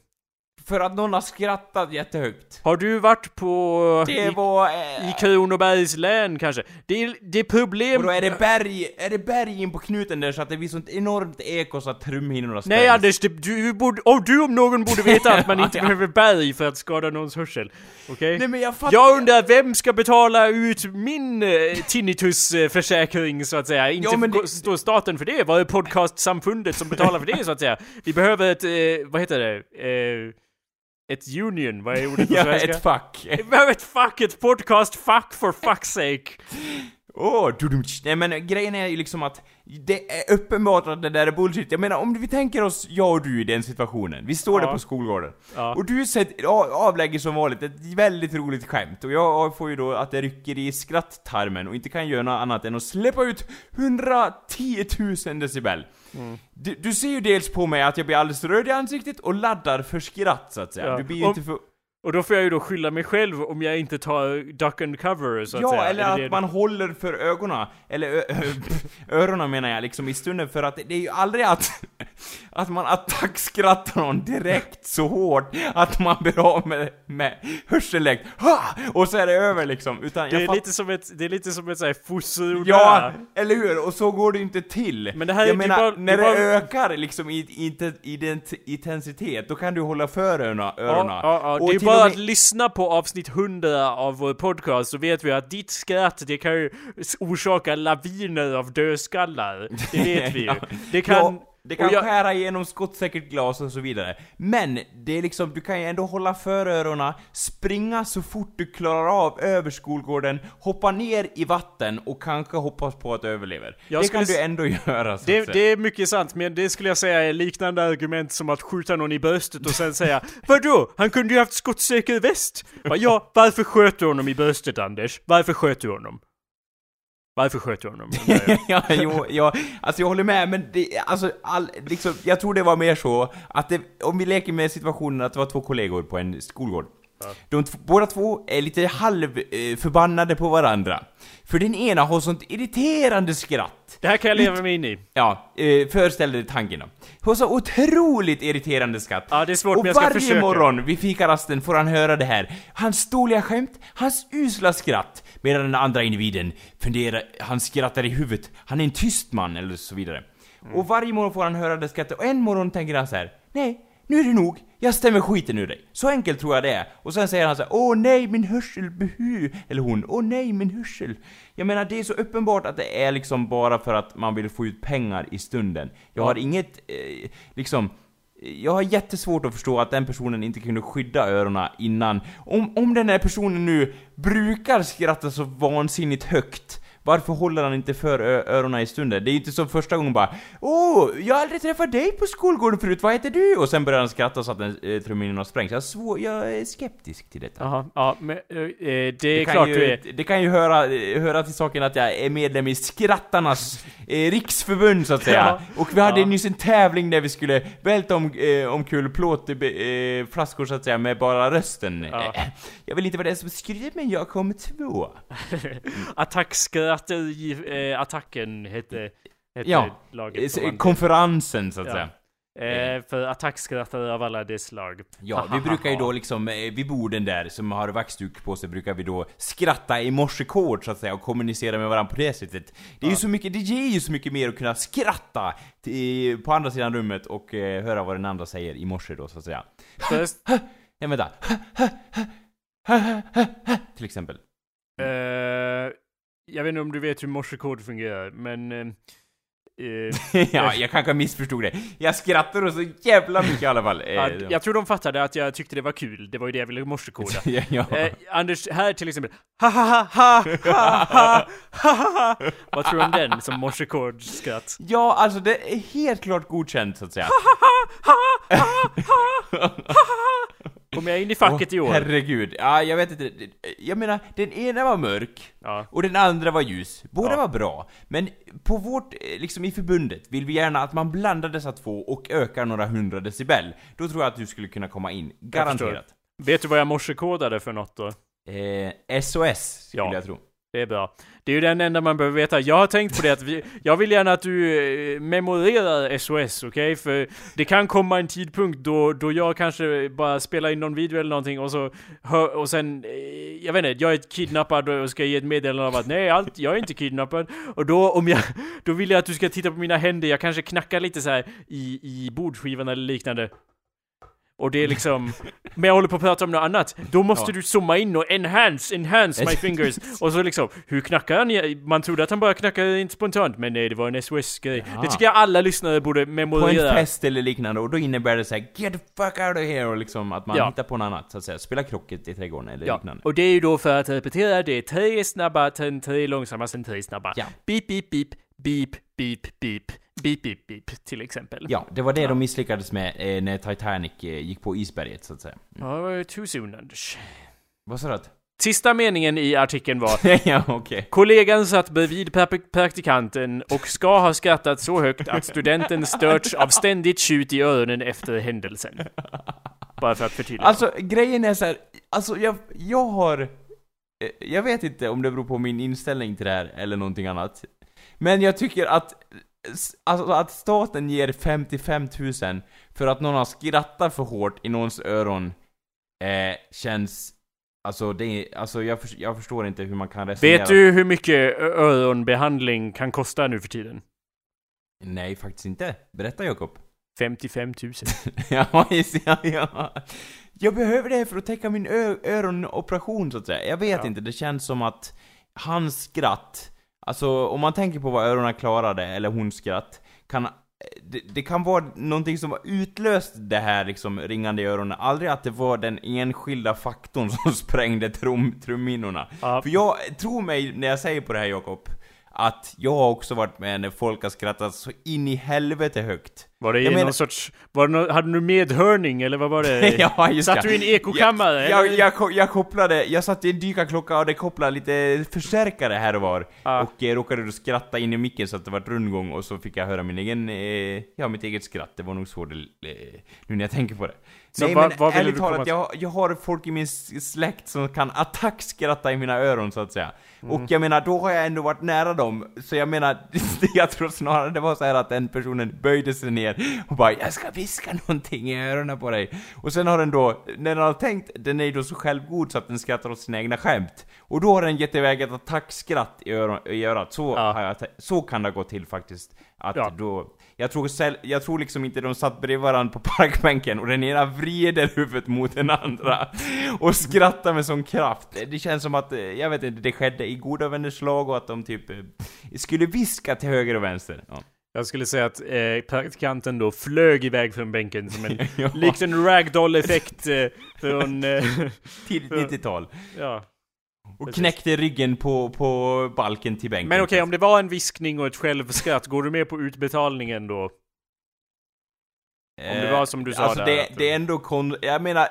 För att någon har skrattat jättehögt. Har du varit på... Det i, var... Eh, I Kronobergs län kanske? Det är, det är problem... och då är det berg, är det berg in på knuten där så att det blir sånt enormt eko så att trumhinnorna Nej sprängs? Anders, det, du, borde, oh, du om någon borde veta att man <laughs> inte behöver berg för att skada någons hörsel. Okej? Nej men jag fattar... Jag undrar, vem ska betala ut min eh, tinnitusförsäkring så att säga? Inte Ja, men det- står staten för det? Var det podcastsamfundet som betalar för det så att säga? Vi behöver ett, eh, vad heter det? Eh, ett union, vad är ordet på Ja, svenska? ett fack. Vi behöver ett fuck, ett podcast fuck for fuck's sake. <laughs> Åh, oh, Nej men grejen är ju liksom att det är uppenbart att det där är bullshit. Jag menar om vi tänker oss jag och du i den situationen. Vi står Ja. där på skolgården. Ja. Och du avlägger som vanligt ett väldigt roligt skämt. Och jag får ju då att det rycker i skratttarmen och inte kan göra något annat än att släppa ut 110 000 decibel. Mm. Du, du ser ju dels på mig att jag blir alldeles röd i ansiktet och laddar för skratt så att säga. Ja. Du blir ju inte för... Och då får jag ju då skylla mig själv om jag inte tar duck and cover så att Ja, säga. eller Är att det- man håller för ögonen, eller ö- ö- <laughs> öronen menar jag, liksom i stunden för att det är ju aldrig att, <laughs> att man attackskrattar någon direkt så hårt att man blir av med, med hörselläkt, och så är det över liksom, utan Det är lite som ett, det är lite som ett såhär Ja, eller hur? Och så går det ju inte till. Men det här är- jag är menar, bara- när är det, bara- ökar liksom i, i, i intensitet, då kan du hålla för öronen. Ja, ja, ja. Och Det och att lyssna på avsnitt 100 av vår podcast så vet vi att ditt skratt, det kan ju orsaka laviner av dödskallar. Det vet vi ju. <laughs> Det kan... Ja, det kan jag- skära igenom skottsäkert glas och så vidare. Men, det är liksom, du kan ju ändå hålla för öronen, springa så fort du klarar av över skolgården, hoppa ner i vatten och kanske hoppas på att du överlever. Jag det kan du ändå <laughs> göra så Det, att det är mycket sant, men det skulle jag säga är liknande argument som att skjuta någon i bröstet och sen säga <laughs> Vadå? Han kunde ju haft skottsäker väst! <laughs> Ja, varför sköt du honom i bröstet Anders? Varför sköt du honom? Varför sköt du honom? jag. <laughs> ja, jo, ja, alltså jag håller med, men det, alltså, all, liksom, jag tror det var mer så att det, om vi leker med situationen att det var två kollegor på en skolgård. De t- båda två är lite halv eh, på varandra. För den ena har sånt irriterande skratt. Det här kan jag leva mig in i. Ja, eh, föreställ dig tanken då. Har så otroligt irriterande skratt. Ja, det är svårt, och men jag ska varje försöka. morgon vid fikarasten får han höra det här. Hans dåliga skämt, hans usla skratt. Medan den andra individen funderar, han skrattar i huvudet. Han är en tyst man, eller så vidare. Mm. Och varje morgon får han höra det skrattet, och en morgon tänker han så här: Nej, nu är det nog. Jag stämmer skiten ur dig. Så enkelt tror jag det är. Och sen säger han så här, Åh nej, min hörsel, buhu. Eller hon, Åh nej, min hörsel. Jag menar, det är så uppenbart att det är liksom bara för att man vill få ut pengar i stunden. Jag har inget, eh, liksom, jag har jättesvårt att förstå att den personen inte kunde skydda öronen innan. Om, om den här personen nu brukar skratta så vansinnigt högt, varför håller han inte för öronen i stunden? Det är ju inte som första gången bara Åh, jag har aldrig träffat dig på skolgården förut, vad heter du? Och sen börjar han skratta så att den, eh, trumhinnorna sprängs. Jag, svår, jag är skeptisk till detta. Jaha, ja, men eh, eh, det är kan klart ju, du är. Det kan ju höra, eh, höra till saken att jag är medlem i Skrattarnas eh, riksförbund så att säga. Ja. Och vi hade Ja. nyss en tävling där vi skulle välta om, eh, omkull plåtflaskor så att säga med bara rösten. Ja. Eh, <laughs> Jag vill inte vara den som skryter men jag kom två. <laughs> Attackskrattet i eh, attacken hette, hette Ja, laget. Eh. Konferensen så att Ja. säga. Eh, för attackskrattare av alla dess slag. Ja, vi brukar ju då liksom, eh, vid borden där som har vaxduk på sig brukar vi då skratta i morsekod så att säga och kommunicera med varandra på det sättet. Det är ju så mycket, det ger ju så mycket mer att kunna skratta till, på andra sidan rummet och eh, höra vad den andra säger i morse då så att säga. Först, Ja, vänta. Till exempel. eh, jag vet inte om du vet hur morsekod fungerar, men... Eh, ja, jag kanske missförstod det. Jag skrattade så jävla mycket i alla fall. ja, jag tror de fattade att jag tyckte det var kul, det var ju det jag ville morsekoda. ja, ja. Eh, Anders, här till exempel. Ha ha ha ha ha ha ha Vad tror du om den som morsekodskratt? Ja, alltså det är helt klart godkänt så att säga. ha ha ha ha ha ha ha Kommer jag in i facket i Åh, år? Herregud, ja jag vet inte. Jag menar, den ena var mörk Ja. och den andra var ljus. Båda Ja. var bra. Men på vårt, eh, liksom i förbundet, vill vi gärna att man blandar dessa två och ökar några hundra decibel. Då tror jag att du skulle kunna komma in. Garanterat. Vet du vad jag morsekodade för något då? Eh, SOS, skulle Ja. jag tro. Det är bra. Det är ju den enda man behöver veta. Jag har tänkt på det att vi, jag vill gärna att du eh, memorerar SOS, okej? För det kan komma en tidpunkt då, då jag kanske bara spelar in någon video eller någonting och så hör, och sen, eh, jag vet inte, jag är kidnappad och ska ge ett meddelande av att nej, allt, jag är inte kidnappad. Och då, om jag, då vill jag att du ska titta på mina händer, jag kanske knackar lite så här i, i bordskivan eller liknande. Och det är liksom, men jag håller på att prata om något annat. Då måste Ja. du zooma in och enhance, enhance my <laughs> fingers. Och så liksom, hur knackar han? Man trodde att han bara knackade inte spontant, men nej, det var en SOS-grej. Ja. Det tycker jag alla lyssnare borde På memorera. en fest eller liknande, och då innebär det så här: 'Get the fuck out of here' och liksom att man Ja. hittar på något annat, så att säga. Spela krocket i trädgården eller liknande. och det är ju då för att repetera, det är tre snabba, sen tre långsamma, sen tre snabba. Ja. Beep, beep, beep, beep, beep, beep, beep, beep, beep, till exempel. Ja, det var det Ja. de misslyckades med eh, när Titanic eh, gick på isberget, så att säga. Ja, det var ju too soon, Anders. Vad sa du? att- Sista meningen i artikeln var <laughs> ja, okej. Kollegan satt bredvid praktikanten och ska ha skrattat så högt att studenten störts av ständigt tjut i öronen efter händelsen. Bara för att förtydliga. Alltså, grejen är så här, alltså jag, jag har... eh, Jag vet inte om det beror på min inställning till det här eller någonting annat. Men jag tycker att, alltså att staten ger 55 000 för att någon har skrattat för hårt i någons öron, eh, känns... Alltså det alltså jag, för, jag förstår inte hur man kan resonera. Vet du hur mycket öronbehandling kan kosta nu för tiden? Nej, faktiskt inte. Berätta Jakob. 55 000. <laughs> ja, ja, ja. Jag behöver det här för att täcka min öronoperation så att säga. Jag vet Ja. inte, det känns som att hans skratt, alltså om man tänker på vad öronen klarade, eller hon skratt, kan det, det kan vara någonting som har utlöst det här liksom ringande i öronen, aldrig att det var den enskilda faktorn <laughs> som sprängde trum, trumhinnorna. Ja. För jag tror mig när jag säger på det här Jakob, att jag har också varit med när folk har skrattat så in i helvete högt. Var det Jag någon menar- sorts... Var det nå- hade du medhörning eller vad var det? <laughs> ja, just Satt det. du i en ekokammare? Jag, jag, jag, jag kopplade, jag satte i en dykarklocka och det kopplade lite förstärkare här och var. Ja. Och eh, råkade då skratta in i micken så att det var rundgång och så fick jag höra min egen, eh, ja mitt eget skratt. Det var nog så det, eh, nu när jag tänker på det. Så Nej vad- men vad ärligt talat, jag, jag har folk i min släkt som kan attackskratta i mina öron så att säga. Mm. Och jag menar, då har jag ändå varit nära dem. Så jag menar, <laughs> jag tror snarare det var så att den personen böjde sig ner och bara 'Jag ska viska någonting i öronen på dig' Och sen har den då, när den har tänkt, den är ju då så självgod så att den skrattar åt sina egna skämt. Och då har den gett iväg ett attackskratt i, öron, i örat. Så, Ja. jag, så kan det gå till faktiskt. Att Ja. då, jag tror, jag tror liksom inte de satt bredvid varandra på parkbänken och den ena vrider huvudet mot den andra och skrattar med sån kraft. Det känns som att, eh, jag vet inte, det skedde i goda vänners lag och att de typ eh, skulle viska till höger och vänster. Ja. Jag skulle säga att eh, praktikanten då flög iväg från bänken som en... <laughs> Ja. likt en ragdoll-effekt eh, från... Eh, Tidigt 90-tal. ja. Och Precis. knäckte ryggen på, på balken till bänken. Men okej, om det var en viskning och ett självskratt, går du med på utbetalningen då? om det var som du sa alltså där, det, det är ändå kon... Jag menar, eh,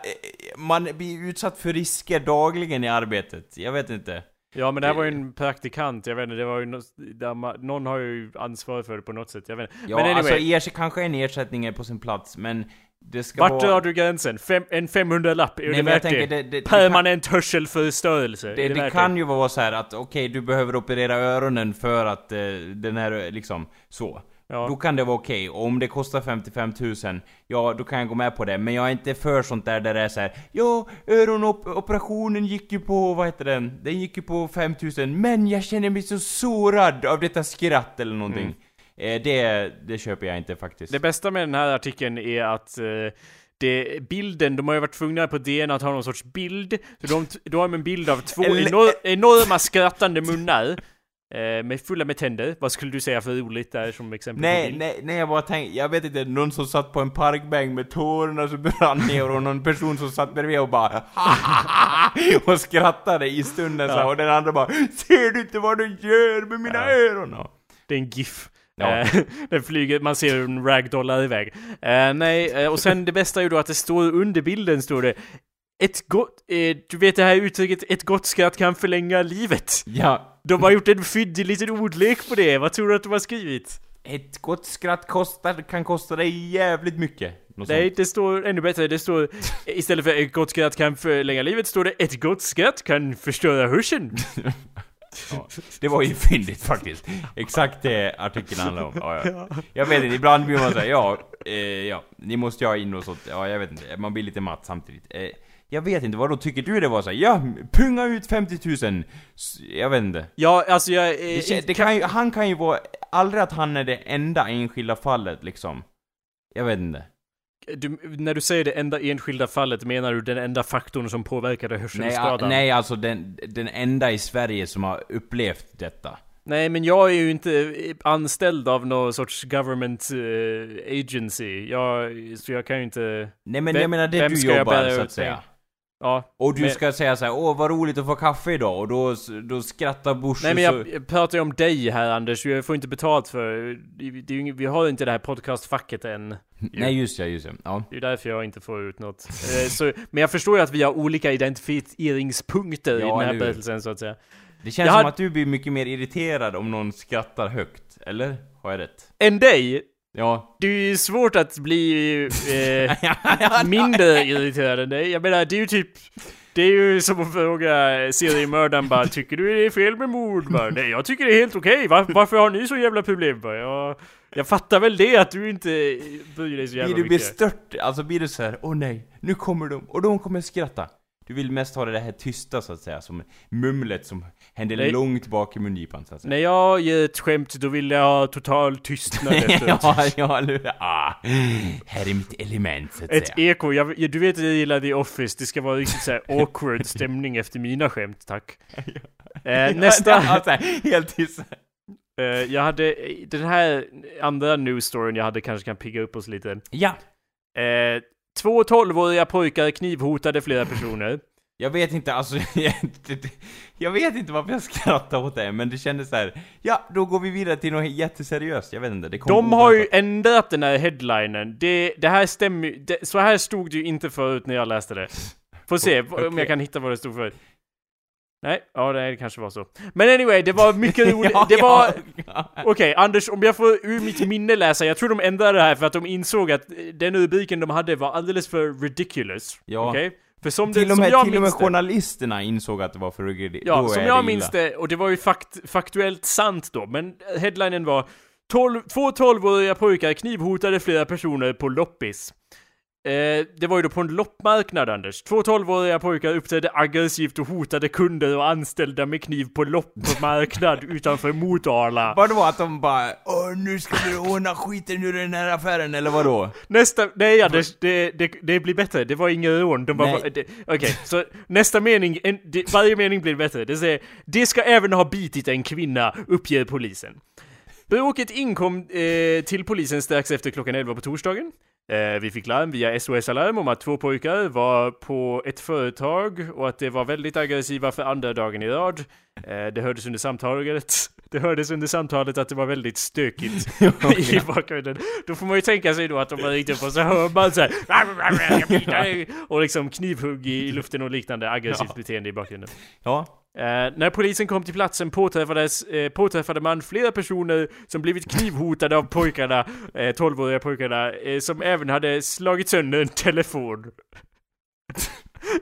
man blir utsatt för risker dagligen i arbetet. Jag vet inte. Ja men det här var ju en praktikant, jag vet inte, det var ju där man, någon har ju ansvar för det på något sätt, jag vet inte. Ja, men anyway, alltså kanske en ersättning är på sin plats, men det ska vart vara... drar du gränsen? Fem, en 500-lapp, är Nej, det värt tänker det? det, det, det, Permanent hörselförstörelse, det, är det, det kan det? ju vara så här att okej, du behöver operera öronen för att eh, den här, eh, liksom, så. Ja. Då kan det vara okej. Och om det kostar 55 000, ja då kan jag gå med på det. Men jag är inte för sånt där där det är så här. Ja, öronoperationen gick ju på, vad heter den? Den gick ju på 5 000, men jag känner mig så sårad av detta skratt eller någonting. Eh, det, det köper jag inte faktiskt. Det bästa med den här artikeln är att eh, det, bilden, de har ju varit tvungna på DN att ha någon sorts bild. Så de, då har de en bild av två enor, enorma skrattande munnar. Eh, med fulla med tänder. Vad skulle du säga för roligt där som exempel Nej, nej, nej, jag bara tänkte, jag vet inte, någon som satt på en parkbänk med tårarna som brann ner och någon person som satt bredvid och bara <laughs> och skrattade i stunden så Ja. och den andra bara Ser du inte vad du gör med mina Ja. öron? Det är en GIF. Ja. Eh, <laughs> den flyger, man ser hur en ragdollar iväg. Eh, nej, eh, och sen det bästa är ju då att det står under bilden står det ett gott, eh, du vet det här uttrycket, ett gott skratt kan förlänga livet. ja, De har gjort en fyndig liten ordlek på det, vad tror du att de har skrivit? ett gott skratt kostar, kan kosta dig jävligt mycket. Något Nej, sånt. det står ännu bättre, det står istället för ett gott skratt kan förlänga livet, står det ett gott skratt kan förstöra hörseln. <laughs> Ja, det var ju fyndigt faktiskt. Exakt det artikeln handlar om. Ja, ja. Jag vet inte, ibland blir man såhär, ja, eh, ja, ni måste ju ha in och sånt. Ja, jag vet inte, man blir lite matt samtidigt. Eh, jag vet inte, vad då tycker du det var så här, Ja, punga ut 50 000! S- Jag vet inte. Ja, alltså jag... Eh, Det, det kan ju, han kan ju vara, aldrig att han är det enda enskilda fallet liksom. Jag vet inte. Du, när du säger det enda enskilda fallet, menar du den enda faktorn som påverkade Nej, hörselskadan? nej alltså den, den enda i Sverige som har upplevt detta. Nej, men jag är ju inte eh, anställd av någon sorts government eh, agency. Jag, så jag kan ju inte... Nej men Vem- jag menar det du jobbar så att säga. mig? Ja. Och du Men- ska säga så här, åh vad roligt att få kaffe idag, och då, då skrattar Bush Nej men så... jag, jag pratar ju om dig här Anders, jag får inte betalt för... Det, ju, vi har ju inte det här podcastfacket än. <laughs> Nej just det, just det. Ja. Det är därför jag inte får ut något. Eh, så, men jag förstår ju att vi har olika identifieringspunkter i Ja, den här berättelsen så att säga. Det känns Jag som hade- att du blir mycket mer irriterad om någon skrattar högt, eller? Har jag rätt? Än dig, Ja. det är ju svårt att bli eh, <laughs> mindre irriterad än dig. Jag menar, det är ju typ... Det är ju som att fråga seriemördaren bara Tycker du det är fel med mord? Bara, Nej jag tycker det är helt okej, Var, varför har ni så jävla problem? Bara, jag, jag fattar väl det att du inte bryr dig så jävla Blir du mycket bestört? Alltså blir du så här, åh nej, nu kommer de, och de kommer skratta. Du vill mest ha det här tysta så att säga, som mumlet som händer Nej. långt bak i mungipan så att säga. När jag ger ett skämt då vill jag ha total tystnad <laughs> efteråt ja, ja, eller? Ah, här är mitt element så att Ett säga. eko, jag, du vet att jag gillar The Office, det ska vara riktigt såhär <laughs> awkward stämning efter mina skämt, tack <laughs> eh, Nästa, Ja, så här, helt tyst. eh, jag hade, den här andra news storyn jag hade kanske kan pigga upp oss lite Ja. eh, Två 12-åriga pojkar knivhotade flera personer Jag vet inte, alltså, <laughs> jag, jag vet inte varför jag skrattar åt det, men det kändes så här. ja, då går vi vidare till något jätteseriöst, jag vet inte, det De har ju ändrat den här headlinen, det, det här stämmer ju- Så här stod det ju inte förut när jag läste det Får se <laughs> om Okej. jag kan hitta vad det stod förut Nej, ja det kanske var så Men anyway, det var mycket <laughs> roligt, Ja, det var... ja. <laughs> Okej, Anders, om jag får ur mitt minne läsa, jag tror de ändrade det här för att de insåg att eh, den rubriken de hade var alldeles för ridiculous. Ja. Okej? För som, Till det, och som med, jag till och med journalisterna insåg att det var för ruggigt. Ja, som jag det minns illa. det, och det var ju fakt, faktuellt sant då, men headlinen var 12, Två 12-åriga pojkar knivhotade flera personer på loppis. Eh, det var ju då på en loppmarknad Anders. Två 12-åriga pojkar uppträdde aggressivt och hotade kunder och anställda med kniv på loppmarknad <laughs> utanför Motala. Vadå att de bara Åh, nu ska vi ordna skiten ur den här affären, eller vadå? Nästa, nej Anders, det, det, det blir bättre. Det var inga rån. De bara- Okej, så nästa mening, en, det, varje mening blir bättre. Det säger, det ska även ha bitit en kvinna, uppger polisen. Bråket inkom eh, till polisen strax efter klockan 11 på torsdagen. Eh, vi fick larm via SOS Alarm om att två pojkar var på ett företag och att det var väldigt aggressiva för andra dagen i rad. Eh, det hördes under samtalet. <laughs> Det hördes under samtalet att det var väldigt stökigt <laughs> i bakgrunden. Då får man ju tänka sig då att de har ringt upp och så hör man så här, och liksom knivhugg i luften och liknande aggressivt beteende i bakgrunden. Ja. Eh, när polisen kom till platsen påträffades, eh, påträffade man flera personer som blivit knivhotade av pojkarna, eh, 12-åriga pojkarna, eh, som även hade slagit sönder en telefon. <laughs>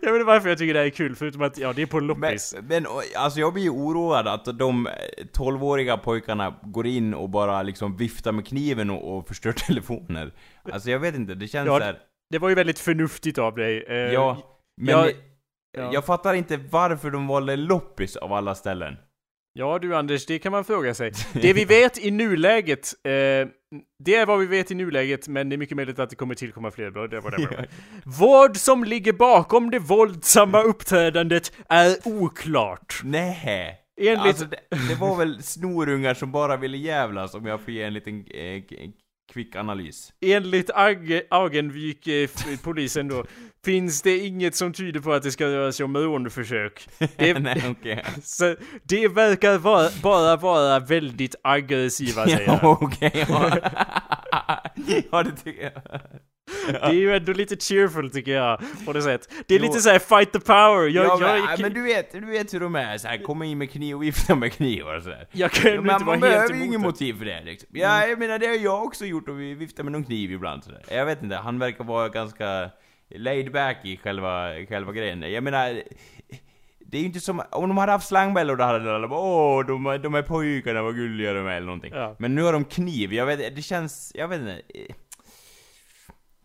Jag vet inte varför jag tycker det här är kul, förutom att ja, det är på loppis. Men, men alltså jag blir ju oroad att de 12-åriga pojkarna går in och bara liksom viftar med kniven och, och förstör <laughs> telefoner. Alltså jag vet inte, det känns Ja, såhär... Det var ju väldigt förnuftigt av dig. Eh, Ja, men jag, ja. jag fattar inte varför de valde loppis av alla ställen. Ja du Anders, det kan man fråga sig. <laughs> Det vi vet i nuläget, eh, det är vad vi vet i nuläget, men det är mycket möjligt att det kommer tillkomma fler blad. Det var det. <laughs> Vad som ligger bakom det våldsamma uppträdandet är oklart. Nej. Enligt... Alltså det, det var väl snorungar som bara ville jävlas om jag får ge en liten eh, kvick analys. Enligt Ag- Agenvik, eh, polisen då, <laughs> finns det inget som tyder på att det ska röra sig om rånförsök. Det, <laughs> Nej okej. <laughs> så det verkar vara, bara vara väldigt aggressiva säger Ja han. okej. ja. ja det tycker jag. Det är ju ändå lite cheerful tycker jag, på det sätt. Det är Jo. lite såhär fight the power. Jag, ja, jag, men, men du vet, du vet hur de är så här, komma in med kniv och vifta med knivar och sådär. jag kan Ja, ju men inte vara man helt behöver ju emot ingen det. motiv för det liksom. Ja, jag menar det har jag också gjort och vi viftar med någon kniv ibland sådär. Jag vet inte, han verkar vara ganska laid back i själva, själva grejen. Jag menar, det är ju inte som, om de hade haft slangbällor då hade alla bara åh, de, är- de är pojkarna, vad gulliga de är eller någonting. Ja. Men nu har de kniv, jag vet det känns, jag vet inte.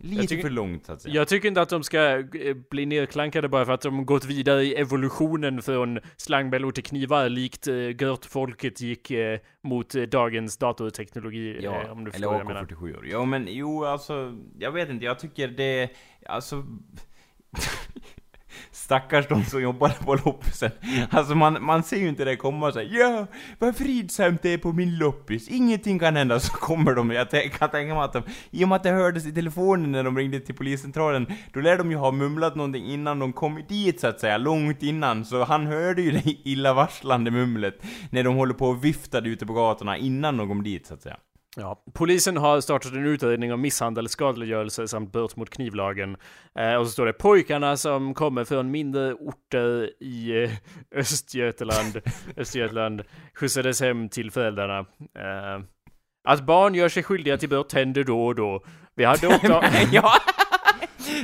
Lite tycker- för långt att säga. Jag tycker inte att de ska eh, bli nedklankade bara för att de gått vidare i evolutionen från slangbällor till knivar likt eh, Gört-folket gick eh, mot eh, dagens datorteknologi. Ja, eh, om du eller förstår vad jag menar. AK47 år. Ja men jo alltså, jag vet inte, jag tycker det, alltså <laughs> Stackars de som jobbar på loppisen. Alltså man, man ser ju inte det komma så ja, vad fridsamt det är på min loppis, ingenting kan hända, så kommer de, jag kan tänka mig att de, i och med att det hördes i telefonen när de ringde till poliscentralen, då lär de ju ha mumlat någonting innan de kom dit så att säga, långt innan, så han hörde ju det <laughs> illavarslande mumlet när de håller på och viftade ute på gatorna innan de kom dit så att säga. Ja, polisen har startat en utredning om misshandel, skadegörelse samt brott mot knivlagen. Eh, och så står det pojkarna som kommer från mindre orter i eh, Östergötland, <laughs> Östergötland skjutsades hem till föräldrarna. Eh, att barn gör sig skyldiga till brott händer då och då. Vi hade åtta, <laughs> ja.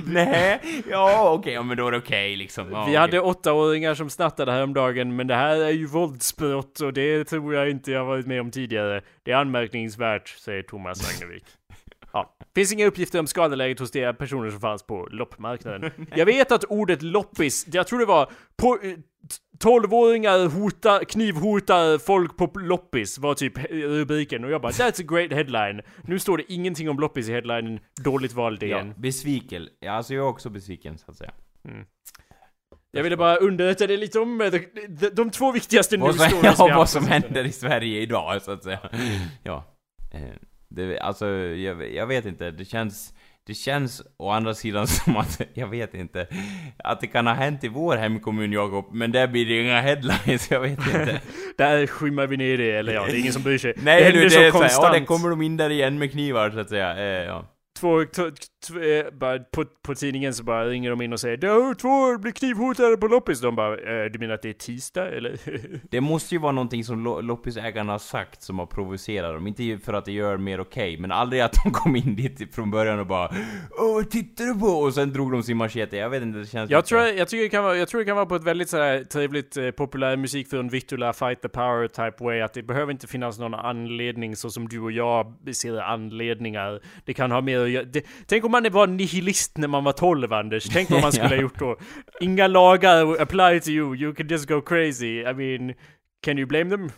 <laughs> Nej, ja okej, ja, men då är det okej liksom. Ja, vi okej. hade åttaåringar som snattade häromdagen, men det här är ju våldsbrott och det tror jag inte jag varit med om tidigare. Det är anmärkningsvärt, säger Thomas Agnevik. Ja. Finns inga uppgifter om skadeläget hos de personer som fanns på loppmarknaden. Jag vet att ordet loppis, jag tror det var på, eh, t- 12-åringar hotar, knivhotar folk på loppis var typ rubriken och jag bara that's a great headline. Nu står det ingenting om loppis i headlinen, dåligt vald Ja, igen. besviken. Ja, alltså jag är också besviken så att säga. Jag ville bara underrätta dig lite om eh, de, de, de två viktigaste Vad news news som, stories vi <laughs> ja, har vad som händer i Sverige idag så att säga. Ja. Det, alltså, jag, jag vet inte. Det känns... Det känns å andra sidan <laughs> som att, jag vet inte, att det kan ha hänt i vår hemkommun Jakob, men där blir det inga headlines, jag vet inte. <laughs> Där skymmer vi ner det, eller ja, det är ingen som bryr sig. <laughs> Nej, det det är så så här, ja, konstant. det kommer de in där igen med knivar så att säga. Eh, ja. Två, eh, bara på, på tidningen så bara ringer de in och säger "Det två blir knivhotade på loppis. De bara, eh, du menar att det är tisdag eller? <laughs> Det måste ju vara någonting som lo- loppisägarna har sagt som har provocerat dem. Inte för att det gör mer okej, men aldrig att de <laughs> kom in dit från början och bara Åh, vad tittar du på? Och sen drog de sin machete. Jag vet inte, det känns Jag tror, jag, tycker det kan vara, jag tror det kan vara på ett väldigt sådär trevligt eh, populär musik från Vittula Fight the Power type way. Att det behöver inte finnas någon anledning så som du och jag ser anledningar. Det kan ha mer göra. det, Tänk om man var nihilist när man var 12 Anders. Tänk vad man <laughs> skulle ha gjort då. Inga lagar apply to you. You can just go crazy. I mean, can you blame them?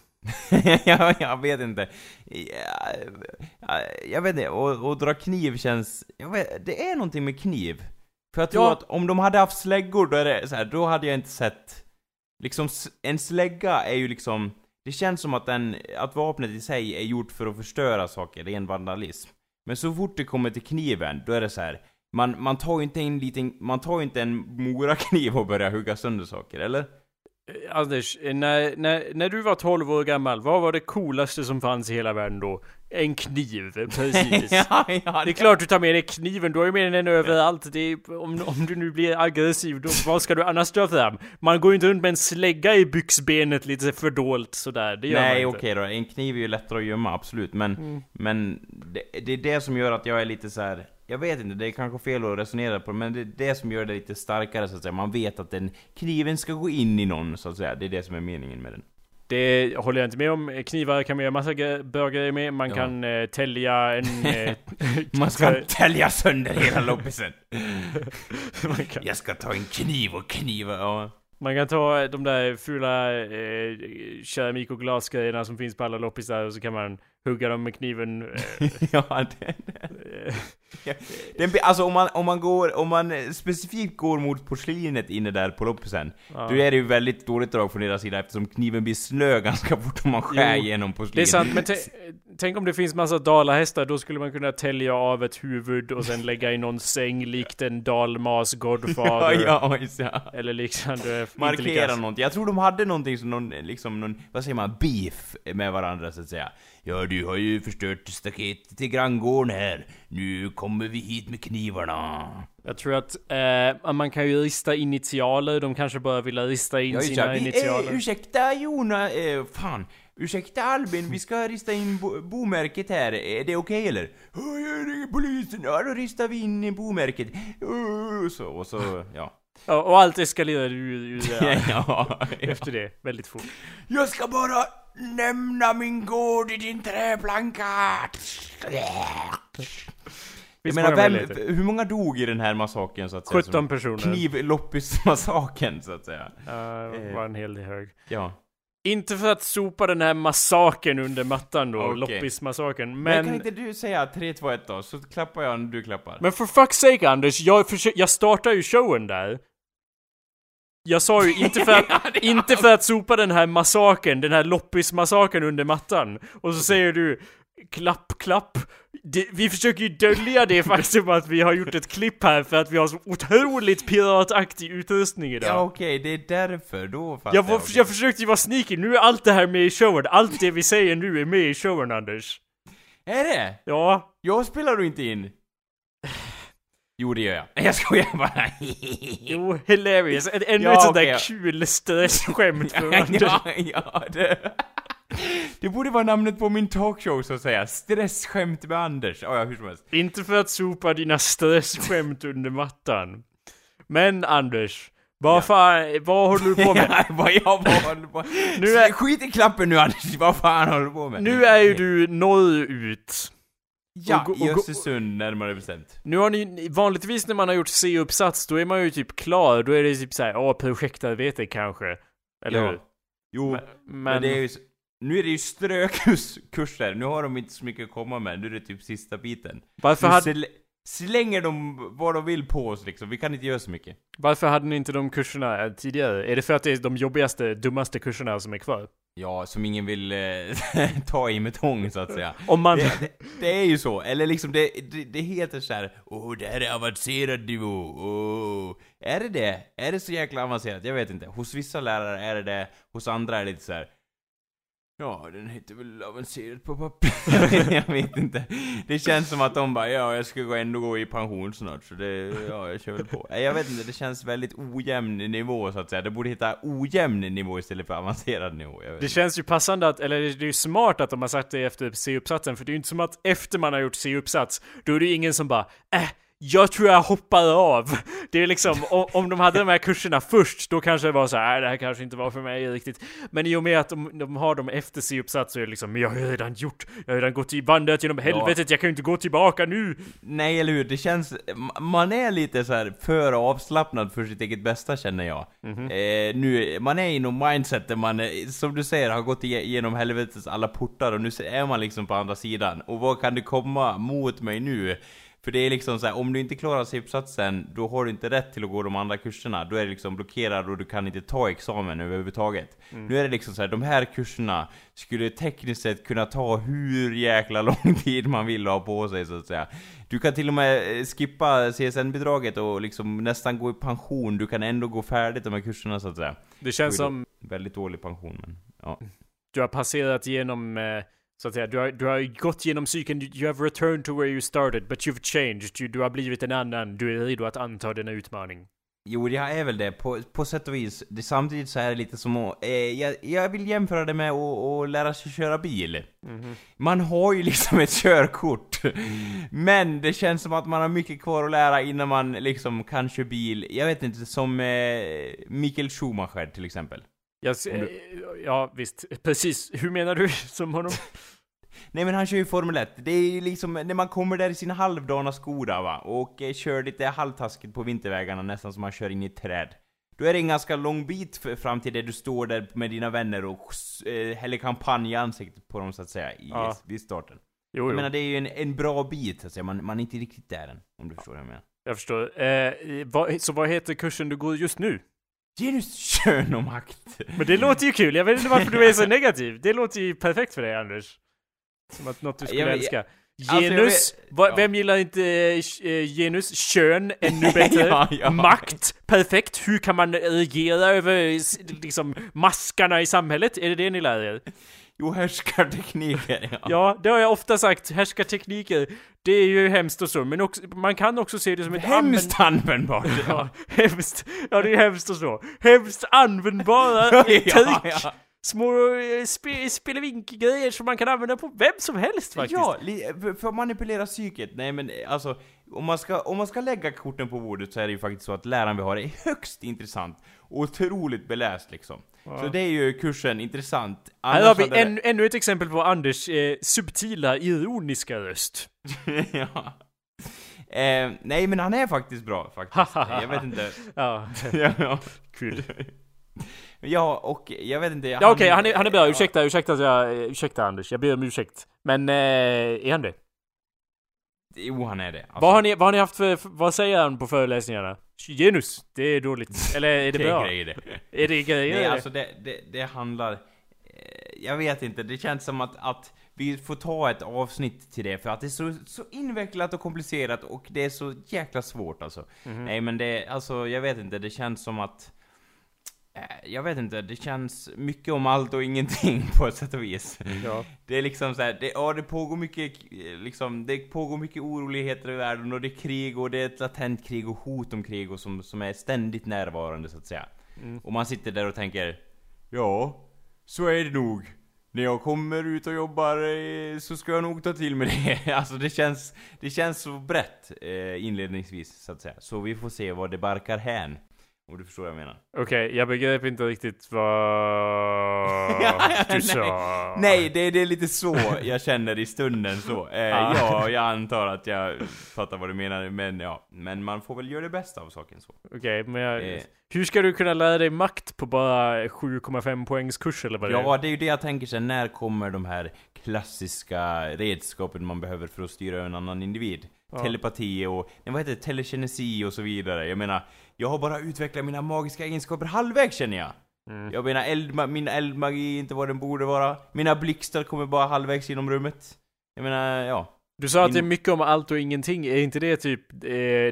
<laughs> ja, jag vet inte. Ja, ja, jag vet inte, och, och dra kniv känns... Jag vet, det är någonting med kniv. För jag tror Ja. att om de hade haft släggor, då är det så här, då hade jag inte sett... Liksom, en slägga är ju liksom... Det känns som att den, att vapnet i sig är gjort för att förstöra saker, ren vandalism. Men så fort det kommer till kniven, då är det så här. Man, man tar ju inte en liten, man tar ju inte en morakniv och börjar hugga sönder saker, eller? Eh, Anders, eh, när, när, när du var 12 år gammal, vad var det coolaste som fanns i hela världen då? En kniv, <laughs> precis. ja, ja, Det är klart du tar med dig kniven, du har ju med den överallt. Det är, om, om du nu blir aggressiv, då, vad ska du annars dra fram? Man går ju inte runt med en slägga i byxbenet lite fördolt sådär, det gör Nej okej inte. då, en kniv är ju lättare att gömma, absolut. Men, Mm. men det, det är det som gör att jag är lite så här. Jag vet inte, det är kanske fel att resonera på men det är det som gör det lite starkare så att säga. Man vet att den kniven ska gå in i någon så att säga. Det är det som är meningen med den. Det håller jag inte med om. Knivar kan man göra massa bra grejer med. Man Ja. kan eh, tälja en... <laughs> Eh, Man ska <laughs> tälja sönder hela loppisen. <laughs> Jag ska ta en kniv och kniva, ja. man kan ta de där fula eh, keramik och glasgrejerna som finns på alla loppisar och så kan man hugga dem med kniven. Eh, <laughs> ja, det, eh, <laughs> den, alltså om man, om man går, om man specifikt går mot porslinet inne där på loppisen, ja. då är det ju väldigt dåligt drag från deras sida eftersom kniven blir slö ganska fort om man skär Jo, igenom porslinet. Det är sant, men tä- tänk om det finns massa dalahästar, då skulle man kunna tälja av ett huvud och sen lägga i någon säng likt en dalmas Ja, godfather. <laughs> ja, ja. Eller. Inte Markera någonting. Jag tror de hade någonting som någon, liksom någon, vad säger man, beef med varandra så att säga. Ja, du har ju förstört staketet till granngården här. Nu kommer vi hit med knivarna. Jag tror att eh, man kan ju rista initialer, de kanske bara vill rista in Ja, sina ja. Vi, initialer. eh, ursäkta Jona, eh, fan. Ursäkta Albin, vi ska rista in bo bomärket här. Är det okej eller? Ja, jag ringer polisen. Ja, då ristar vi in bomärket. Uh, så, och så, ja. Ja, och allt eskalerade ju, ja, <laughs> ja. efter det, väldigt fort. Jag ska bara nämna min gård i din träplanka. Jag menar, vem, hur många dog i den här massakern så att säga? 17 personer. Knivloppismassakern så att säga. Ja, det var en hel del hög. Ja. Inte för att sopa den här massakern under mattan då, Okej. loppismassakern, Men, men... kan inte du säga 3, 2, 1 då? Så klappar jag när du klappar. Men för fuck's sake Anders, jag, försö- jag startar ju showen där. Jag sa ju inte för att, <laughs> inte för att sopa den här massakern, den här loppismassakern under mattan. Och så säger du klapp, klapp. Det, vi försöker ju dölja det faktum att vi har gjort ett klipp här för att vi har så otroligt pirataktig utrustning idag. Ja okej, det är därför. Då jag, var, okej. jag försökte ju vara sneaky, nu är allt det här med i showen. Allt det vi säger nu är med i showen Anders. Är det? Ja, Jag spelar du inte in? Jo, det gör jag. Jag skojar bara. <laughs> jo, hilarious. Än- Ännu Ja, ett sånt där kul stressskämt för Anders. <laughs> ja, <laughs> ja, det... Det borde vara namnet på min talkshow så att säga. Stressskämt med Anders. Ja, ja, hur som helst. Inte för att sopa dina stressskämt under mattan. Men Anders, vad Ja. fan, vad håller du på med? Vad jag vad håller på Nu är- Skit i klappen nu Anders, vad fan håller du på med? Nu är ju du norrut. Ja, och i Östersund närmare bestämt. Nu har ni, vanligtvis när man har gjort C-uppsats, då är man ju typ klar, då är det typ såhär, ja projektarbete kanske. Eller Ja. hur? Jo, Men, men, men det är ju... Nu är det ju strökurser, nu har de inte så mycket att komma med, nu är det typ sista biten. varför, hade, slänger de vad de vill på oss liksom, vi kan inte göra så mycket. varför hade ni inte de kurserna tidigare? Är det för att det är de jobbigaste, dummaste kurserna som är kvar? Ja, som ingen vill eh, <laughs> ta i med tång så att säga. Om man... Det, det, det är ju så, eller liksom det, det, det heter så här. Åh, det här är avancerad nivå, åh. Är det det? Är det så jäkla avancerat? Jag vet inte. Hos vissa lärare är det det, hos andra är det lite så här. Ja, den heter väl avancerat på papper. <laughs> jag vet inte. Det känns som att de bara, ja, jag ska gå- ändå gå i pension snart, så det, ja, jag kör väl på. Nej, Jag vet inte, det känns väldigt ojämn nivå så att säga. Det borde heta ojämn nivå istället för avancerad nivå. Jag vet Det känns ju passande att, eller det är ju smart att de har sagt det efter C-uppsatsen, för det är ju inte som att efter man har gjort C-uppsats, då är det ju ingen som bara äh, jag tror jag hoppar av. Det är liksom, om, om de hade de här kurserna först, då kanske det var så här, "Nej, det här kanske inte var för mig riktigt. Men i och med att de, de har dem efter C-uppsats så är det liksom, men jag har ju redan gjort, jag har redan gått i vandrat genom helvetet, jag kan ju inte gå tillbaka nu. Nej, eller hur? Det känns... ma- Man är lite så här för avslappnad för sitt eget bästa, känner jag. Eh, nu, man är i någon mindset där man, eh, som du säger, har gått ige- igenom helvetets alla portar och nu är man liksom på andra sidan. Och vad kan det komma mot mig nu? För det är liksom så här, om du inte klarar C-uppsatsen, då har du inte rätt till att gå de andra kurserna. Då är det liksom blockerad och du kan inte ta examen överhuvudtaget. Nu är det liksom så här, de här kurserna skulle tekniskt sett kunna ta hur jäkla <laughs> lång tid man vill ha på sig så att säga. Du kan till och med eh, skippa CSN-bidraget och liksom nästan gå i pension. Du kan ändå gå färdigt de här kurserna så att säga. Det känns som Väldigt dålig pension men, ja. du har passerat genom, eh, så att säga, du har, du har gått genom cykeln, you have returned to where you started, but you've changed, du, du har blivit en annan, du är redo att anta denna utmaning. Jo, jag är väl det, på, på sätt och vis. Det, samtidigt så är det lite som att, eh, jag, jag vill jämföra det med att, lära sig köra bil. Man har ju liksom ett körkort. svårt. Men det känns som att man har mycket kvar att lära innan man liksom kan köra bil. Jag vet inte, som eh, Mikael Schumacher till exempel. Jag, ja, visst. Precis. Hur menar du <laughs> som honom? <laughs> Nej men han kör ju Formel 1. Det är ju liksom när man kommer där i sin halvdana Skoda va, och eh, kör lite halvtaskigt på vintervägarna nästan som man kör in i ett träd. Då är det en ganska lång bit fram till det du står där med dina vänner och eh, häller champagne i ansiktet på dem så att säga, i, Ja. vid starten. Jo, Jag jo. menar det är ju en, en bra bit så att säga, man, man är inte riktigt där än. Om du förstår vad jag menar. Jag förstår. Eh, vad, så vad heter kursen du går just nu? Genus, kön och makt. Men det låter ju kul. Jag vet inte varför du är så negativ. Det låter ju perfekt för dig, Anders. Som att något du skulle Jag älska. jag Genus. vet- va, ja. Vem gillar inte eh, genus? Kön, ännu <laughs> bättre. Ja, ja. Makt, perfekt. Hur kan man regera över liksom maskarna i samhället? Är det det ni lär er? Jo, härskartekniker. Ja. Ja, det har jag ofta sagt. Härskartekniker, det är ju hemskt och så, men också, man kan också se det som ett Hemskt användbart. <laughs> Ja, hemskt. Ja, det är hemskt och så. Hemskt användbara <laughs> Ja, ja. Små eh, spe, spelevink-grejer som man kan använda på vem som helst faktiskt. Ja, för- att manipulera psyket. Nej men alltså, om man, ska, om man ska lägga korten på bordet så är det ju faktiskt så att läraren vi har är högst intressant. Och otroligt beläst liksom. Så det är ju kursen intressant. Här Annars har vi än, ännu ett exempel på Anders eh, subtila, ironiska röst. <laughs> ja. eh, nej men han är faktiskt bra faktiskt. <laughs> jag vet inte. Ja, <laughs> kul. ja, och jag vet inte. Ja okej, han, är, han är bra. Ursäkta, ursäkta att jag... Ursäkta Anders, jag ber om ursäkt. Men, eh, är han det? Jo, han är det. Alltså, Vad har ni, vad har ni haft för... Vad säger han på föreläsningarna? Genus, det är dåligt. <laughs> Eller är det det är bra? grejer det. Är det grejer? Nej, eller? alltså det, det, det handlar... eh, Jag vet inte, det känns som att, att vi får ta ett avsnitt till det för att det är så, så invecklat och komplicerat och det är så jäkla svårt alltså. Mhm. Nej men det, alltså jag vet inte, det känns som att... eh, Jag vet inte, det känns mycket om allt och ingenting <laughs> på ett sätt och vis. Ja. Det är liksom så här, det, ja, det pågår mycket, eh, liksom, det pågår mycket oroligheter i världen och det är krig och det är ett latent krig och hot om krig och som, som är ständigt närvarande så att säga. Mm. Och man sitter där och tänker, ja, så är det nog. När jag kommer ut och jobbar eh, så ska jag nog ta till mig det. <laughs> Alltså det känns, det känns så brett inledningsvis så att säga. Så vi får se vad det barkar hän. Om du förstår vad jag menar. Okej, jag begrep inte riktigt vad <laughs> du sa. Nej, det, det är lite så jag känner i stunden så. Eh, <laughs> ja, jag antar att jag fattar vad du menar, men ja. Men man får väl göra det bästa av saken så. Okej, men jag, Eh. hur ska du kunna lära dig makt på bara 7,5 poängs kurs eller vad det är? Ja, det är ju det jag tänker sen. När kommer de här klassiska redskapen man behöver för att styra en annan individ? Ja. Telepati och, nej, vad heter det, telekinesi och så vidare. Jag menar, jag har bara utvecklat mina magiska egenskaper halvvägs känner jag. Mm. Jag menar, eldma- min eldmagi är inte vad den borde vara. Mina blixtar kommer bara halvvägs genom rummet. Jag menar, ja. Du sa att det är mycket om allt och ingenting. Är inte det typ eh,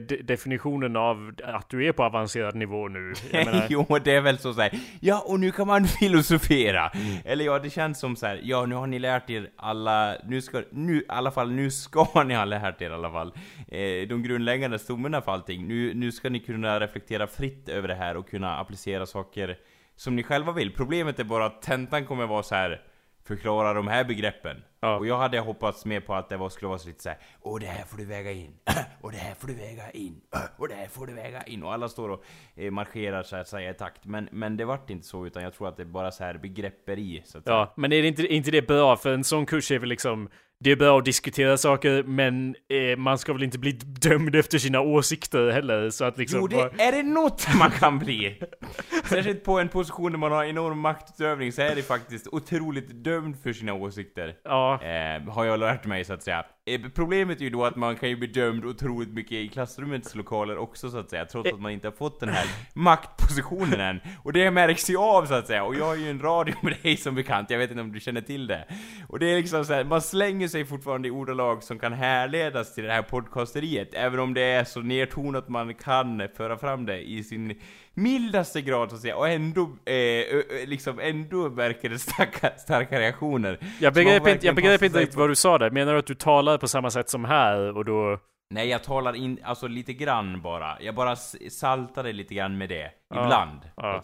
de- definitionen av att du är på avancerad nivå nu? <laughs> Menar, jo, det är väl så såhär, ja och nu kan man <laughs> filosofera. Eller ja, det känns som så här. ja nu har ni lärt er alla, nu ska, nu, i alla fall, nu ska <laughs> ni ha lärt er i alla fall. Eh, de grundläggande stommarna för allting. Nu, nu ska ni kunna reflektera fritt över det här och kunna applicera saker som ni själva vill. Problemet är bara att tentan kommer vara så här. Förklara de här begreppen. Ja. Och jag hade hoppats mer på att det var, skulle vara så lite såhär Och det här får du väga in, <clears throat> och det här får du väga in, <clears throat> och det här får du väga in Och alla står och eh, marscherar så att säga i takt Men, men det vart inte så utan jag tror att det är bara så här begrepperi så att säga. ja, men är det inte, inte det bra? För en sån kurs är väl liksom det är bra att diskutera saker, men eh, man ska väl inte bli dömd efter sina åsikter heller, så att liksom... Jo, bara- det är det något <laughs> man kan bli! <laughs> Särskilt på en position där man har enorm maktutövning så är det faktiskt otroligt dömd för sina åsikter. Ja, Eh, har jag lärt mig så att säga. Eh, problemet är ju då att man kan ju bli dömd otroligt mycket i klassrummets lokaler också så att säga, trots att man inte har fått den här maktpositionen än. Och det märks ju av så att säga, och jag har ju en radio med dig som bekant, jag vet inte om du känner till det. Och det är liksom så här, man slänger sig fortfarande i ordalag som kan härledas till det här podcasteriet, även om det är så nedtonat man kan föra fram det i sin mildaste grad så att säga, och ändå, eh, liksom ändå verkar det starka, starka reaktioner. jag begrep inte, jag begrep inte sig riktigt vad du sa där. Menar du att du talar på samma sätt som här och då... Nej, jag talar in, alltså lite grann bara. Jag bara s- saltar det lite grann med det. Ja, Ibland, ja.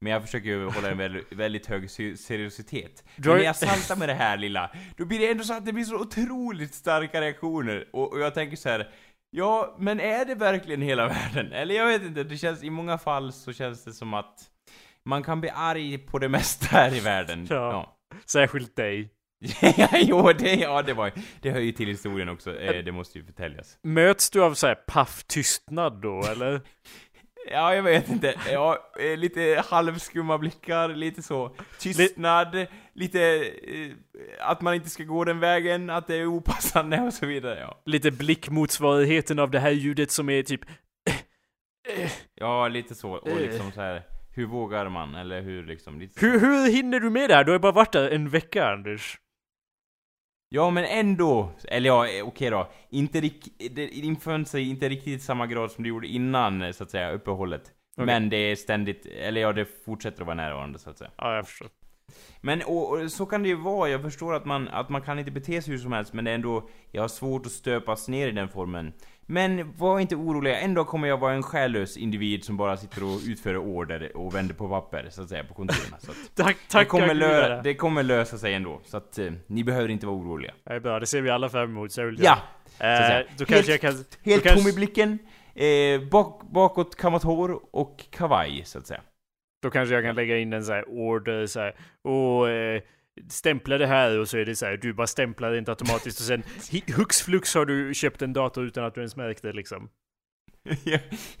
Men jag försöker ju hålla en väldigt, väldigt hög se- seriositet. Men när jag saltar med det här lilla, då blir det ändå så att det blir så otroligt starka reaktioner. Och, och jag tänker så här. Ja, men är det verkligen hela <laughs> världen? Eller jag vet inte, det känns, i många fall så känns det som att man kan bli arg på det <laughs> mesta här i världen. Ja. Särskilt dig. <laughs> Ja, jo, det, ja, det var Det hör ju till historien också, eh, det måste ju förtäljas. Möts du av så här paff tystnad då, eller? Ja, jag vet inte. Ja, eh, lite halvskumma blickar, lite så. Tystnad, lite eh, att man inte ska gå den vägen, att det är opassande och så vidare, ja. Lite blickmotsvarigheten av det här ljudet som är typ... Ja, lite så. Och Eh. liksom så här. hur vågar man? Eller hur liksom? Lite så. Hur, hur hinner du med det här? Du har ju bara varit där en vecka, Anders. Ja, men ändå. Eller ja, eh, okej då. Inte det infann sig inte riktigt i samma grad som det gjorde innan, eh, så att säga, uppehållet. Okej. Men det är ständigt, eller ja, det fortsätter att vara närvarande, så att säga. Ja, jag förstår. Men och, och, så kan det ju vara, jag förstår att man, att man kan inte bete sig hur som helst, men det är ändå, jag har svårt att stöpas ner i den formen. Men var inte oroliga, ändå kommer jag vara en själlös individ som bara sitter och utför order och vänder på papper, så att säga, på kontoren. Så att <laughs> Tack, det, tack kommer lö- det kommer lösa sig ändå, så att eh, ni behöver inte vara oroliga. Det är bra, det ser vi alla fram emot. Så Ja! Eh, så säga. då kanske jag kan... Helt kanske, tom i blicken, eh, bak, bakåt kammat hår och kavaj, så att säga. Då kanske jag kan lägga in en så här order så här, och eh, stämpla det här och så är det så här, du bara stämplar det inte automatiskt och sen <laughs> hux flux har du köpt en dator utan att du ens märkt det liksom.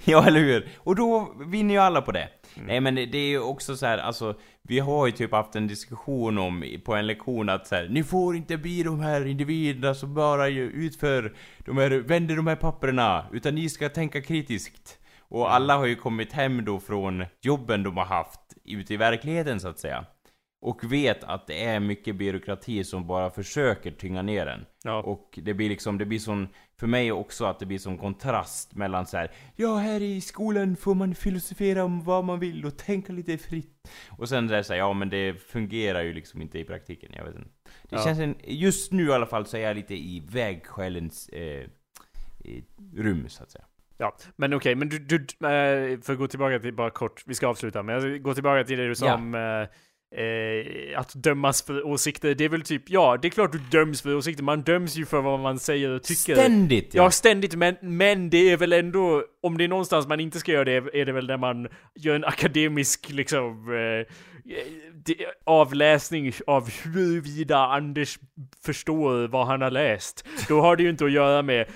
Ja, eller hur? Och då vinner ju alla på det. Mm. Nej men det, är ju också så här, alltså, vi har ju typ haft en diskussion om, på en lektion att så här, ni får inte bli de här individerna som bara utför de här, vänder de här papperna, utan ni ska tänka kritiskt. Och Mm. alla har ju kommit hem då från jobben de har haft ute i verkligheten så att säga. Och vet att det är mycket byråkrati som bara försöker tynga ner den. Ja. Och det blir liksom, det blir sån, för mig också att det blir sån kontrast mellan så här. Ja, här i skolan får man filosofera om vad man vill och tänka lite fritt. Och sen där här, ja men det fungerar ju liksom inte i praktiken, jag vet inte. Det Ja. känns en, just nu i alla fall så är jag lite i vägskälens eh, i rum så att säga. Ja, men okej, men du, du, eh, för att gå tillbaka till, bara kort, vi ska avsluta, men jag går tillbaka till det du sa Ja. om eh, eh, att dömas för åsikter. Det är väl typ, ja, det är klart du döms för åsikter, man döms ju för vad man säger och tycker. Ständigt Ja, ständigt, men, men det är väl ändå, om det är någonstans man inte ska göra det, är det väl när man gör en akademisk, liksom, eh, avläsning av huruvida Anders förstår vad han har läst. Då har det ju inte att göra med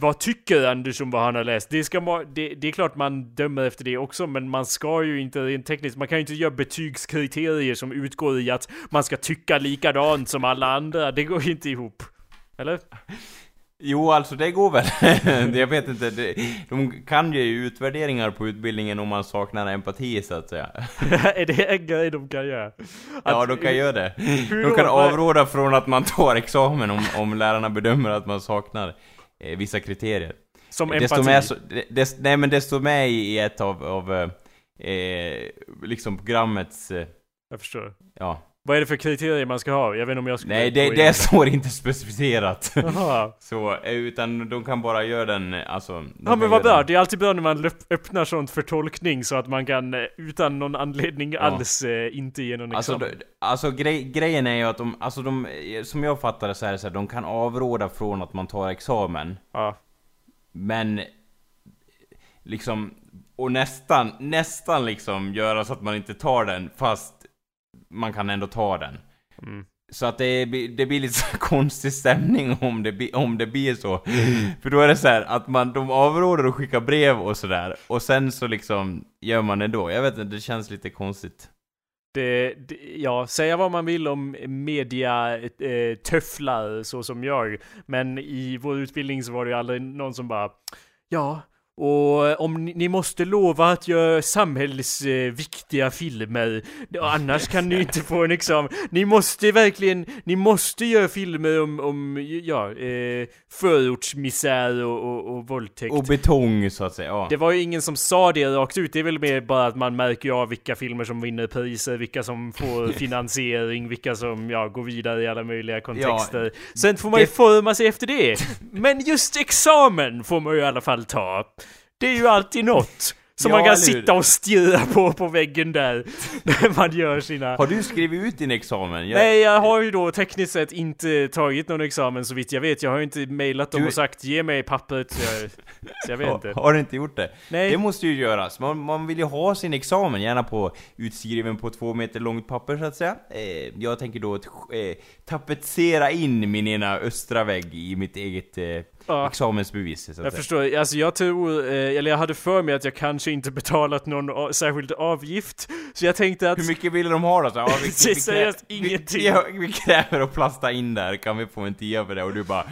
vad tycker Anders om vad han har läst? Det, ska ma- det, det är klart man dömer efter det också, men man ska ju inte rent tekniskt, man kan ju inte göra betygskriterier som utgår i att man ska tycka likadant som alla andra. Det går ju inte ihop. Eller? Jo, alltså det går väl. <laughs> Jag vet inte, det, de kan ju utvärderingar på utbildningen om man saknar empati så att säga. <laughs> är det en grej de kan göra? Ja, Att- de kan göra det. De kan avråda från att man tar examen om, om lärarna bedömer att man saknar eh, vissa kriterier. Som empati. med, så, det, nej men det står med i ett av, av eh, liksom programmets, eh, Jag förstår. ja. Vad är det för kriterier man ska ha? Jag vet inte om jag skulle Nej, det, in- det står inte specificerat. <laughs> Jaha. <laughs> Så, eh, utan de kan bara göra den, eh, alltså... de Ja men vad bra, den- det är alltid bra när man öppnar sånt för tolkning så att man kan eh, utan någon anledning alls eh, inte ge någon Alltså, examen. alltså grej, grejen är ju att de, alltså de, som jag fattar det så är det så här, de kan avråda från att man tar examen. Ja. Men liksom, och nästan, nästan liksom göra så att man inte tar den fast man kan ändå ta den. Mm. Så att det, blir- det blir lite så <laughs> konstig stämning om det, om det blir så. För då är det så här att man, de avråder att skicka brev och sådär, och sen så liksom gör man det då. Jag vet inte, det känns lite konstigt. Det, det, ja, säga vad man vill om media eh, töfflar så som jag. Men i vår utbildning så var det ju aldrig någon som bara Ja, och om ni, ni måste lova att göra samhällsviktiga filmer, och annars kan ni inte få en examen. Ni måste verkligen, ni måste göra filmer om, om ja, eh, förortsmisär och, och, och våldtäkt. Och betong så att säga, ja. Det var ju ingen som sa det rakt ut, det är väl mer bara att man märker av vilka filmer som vinner priser, vilka som får <laughs> finansiering, vilka som ja, går vidare i alla möjliga kontexter. Sen får man ju det- forma sig efter det. Men just examen får man ju i alla fall ta. Det är ju alltid något. Som Ja, man kan sitta och stirra på på väggen där. <laughs> När man gör sina... Har du skrivit ut din examen? Jag, Nej, jag har ju då tekniskt sett inte tagit någon examen så vitt jag vet. Jag har ju inte mejlat dem Du- och sagt ge mig pappret. Så jag, så jag vet inte. Har, har du inte gjort det? Nej. Det måste ju göras. Man, man vill ju ha sin examen, gärna på utskriven på två meter långt papper så att säga. Eh, jag tänker då att eh, tapetsera in min ena östra vägg i mitt eget eh, Ja. examensbevis. Så att Jag säga. förstår, alltså jag tror, eh, eller jag hade för mig att jag kanske inte betalat någon särskild avgift. Så jag tänkte att... Hur mycket vill de ha då? Så, ja, vi, <laughs> Det är seriöst ingenting. Vi, vi, vi kräver att plasta in där, kan vi få en tia för det? Och du bara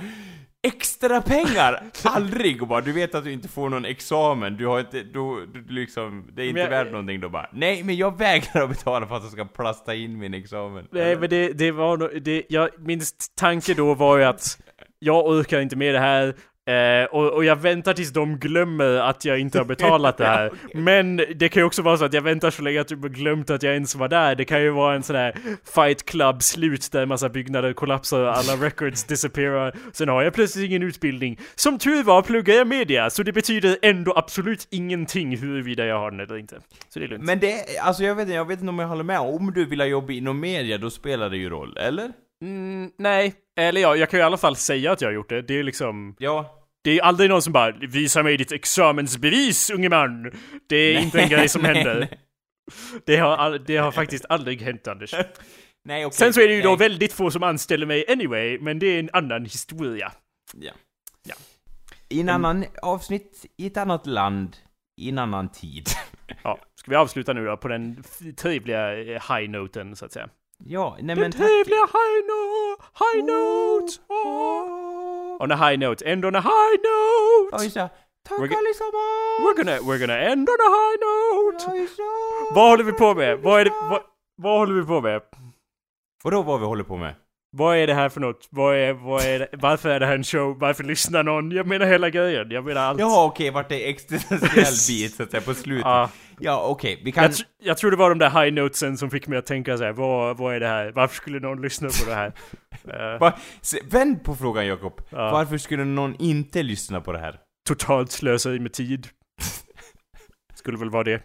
Extra pengar! <laughs> Aldrig! Och bara, du vet att du inte får någon examen, du har inte, du, du liksom, det är inte jag- värt någonting då bara Nej, men jag vägrar att betala för att jag ska plasta in min examen. Nej men det, det var nog, det, jag, min tanke då var ju att jag orkar inte med det här. Eh, och, och jag väntar tills de glömmer att jag inte har betalat det här. <laughs> Men det kan ju också vara så att jag väntar så länge att har glömt att jag ens var där. Det kan ju vara en sån här fight club slut där en massa byggnader kollapsar och alla records disappearar. Sen har jag plötsligt ingen utbildning. Som tur var pluggar jag media, så det betyder ändå absolut ingenting huruvida jag har den eller inte. Så det är lugnt. Men det, alltså jag vet inte, jag vet inte om jag håller med. Om du vill ha jobb inom media, då spelar det ju roll, eller? Mm, nej, eller ja, jag kan ju i alla fall säga att jag har gjort det. Det är liksom... Ja. Det är aldrig någon som bara 'Visa mig ditt examensbevis, unge man' Det är inte en grej som nej, händer. nej. Det har, all, det har faktiskt aldrig hänt Anders. <laughs> Nej, okej. Sen så är det ju då nej. väldigt få som anställer mig anyway, men det är en annan historia. Ja. Ja. I en annan avsnitt, i ett annat land, i en annan tid. Ja, ska vi avsluta nu då på den trevliga eh, high-noten så att säga? Ja, nej Den men tack. trevliga high-note, high-note! On a high note, end on a high note! Ja, just det. Tack We're allesammans! We're gonna, we're gonna end on a high note! Ja. Vad håller vi på med? Vad är det, vad, vad håller vi på med? Vadå vad vi håller på med? Vad är det här för något? Vad är, vad är det? Varför är det här en show? Varför lyssnar någon? Jag menar hela grejen. Jag menar allt. Jaha okej, vart det existentiell bit så att säga på slutet? Ja. Ja okej, vi kan... Jag, tr- jag tror det var de där high notesen som fick mig att tänka så här, vad, vad är det här? Varför skulle någon <laughs> lyssna på det här? Se, vänd på frågan Jakob. Ja. Varför skulle någon inte lyssna på det här? totalt slöseri med tid. <laughs> Skulle väl vara det.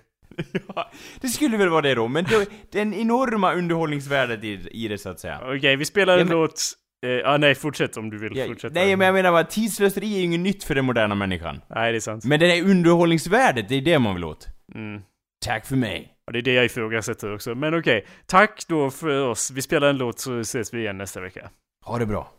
Ja, det skulle väl vara det då, men det, den enorma underhållningsvärdet i, i det så att säga. Okej, vi spelar en Ja, men- låt. Eh, ah, nej, fortsätt om du vill Ja, fortsätta. nej men jag menar bara, tidslöseri är ju inget nytt för den moderna människan. Nej, det är sant. Men det där underhållningsvärdet, det är det man vill åt. Mm. Tack för mig. Och det är det jag ifrågasätter också. Men okej, tack då för oss. Vi spelar en låt så ses vi igen nästa vecka. Ha det bra.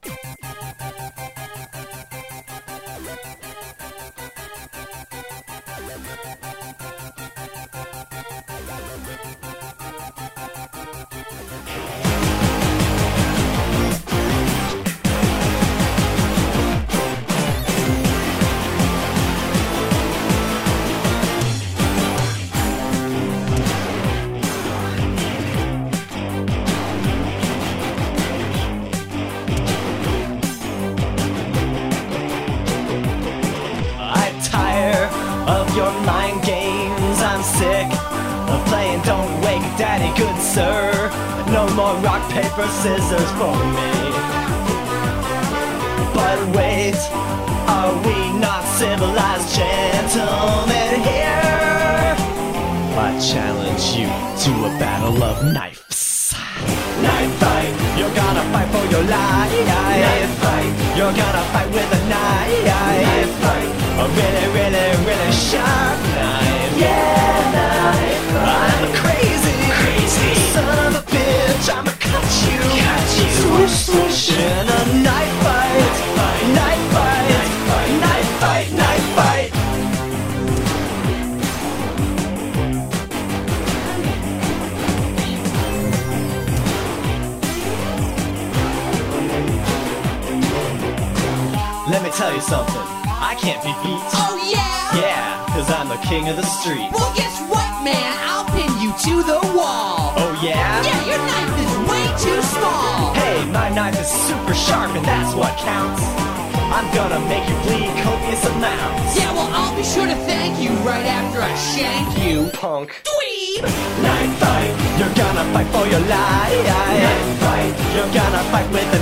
You're gonna fight with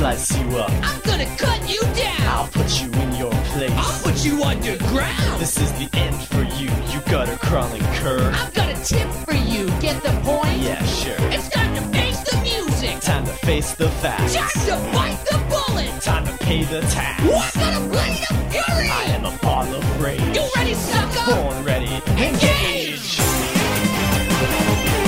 slice you up. I'm gonna cut you down. I'll put you in your place. I'll put you underground. This is the end for you, you got a crawling cur. I've got a tip for you. Get the point? Yeah, sure. It's time to face the music. Time to face the facts. Time to bite the bullet. Time to pay the tax. I've got a blade of fury. I am a ball of rage. You ready, sucker? Born ready. Engage! Knife.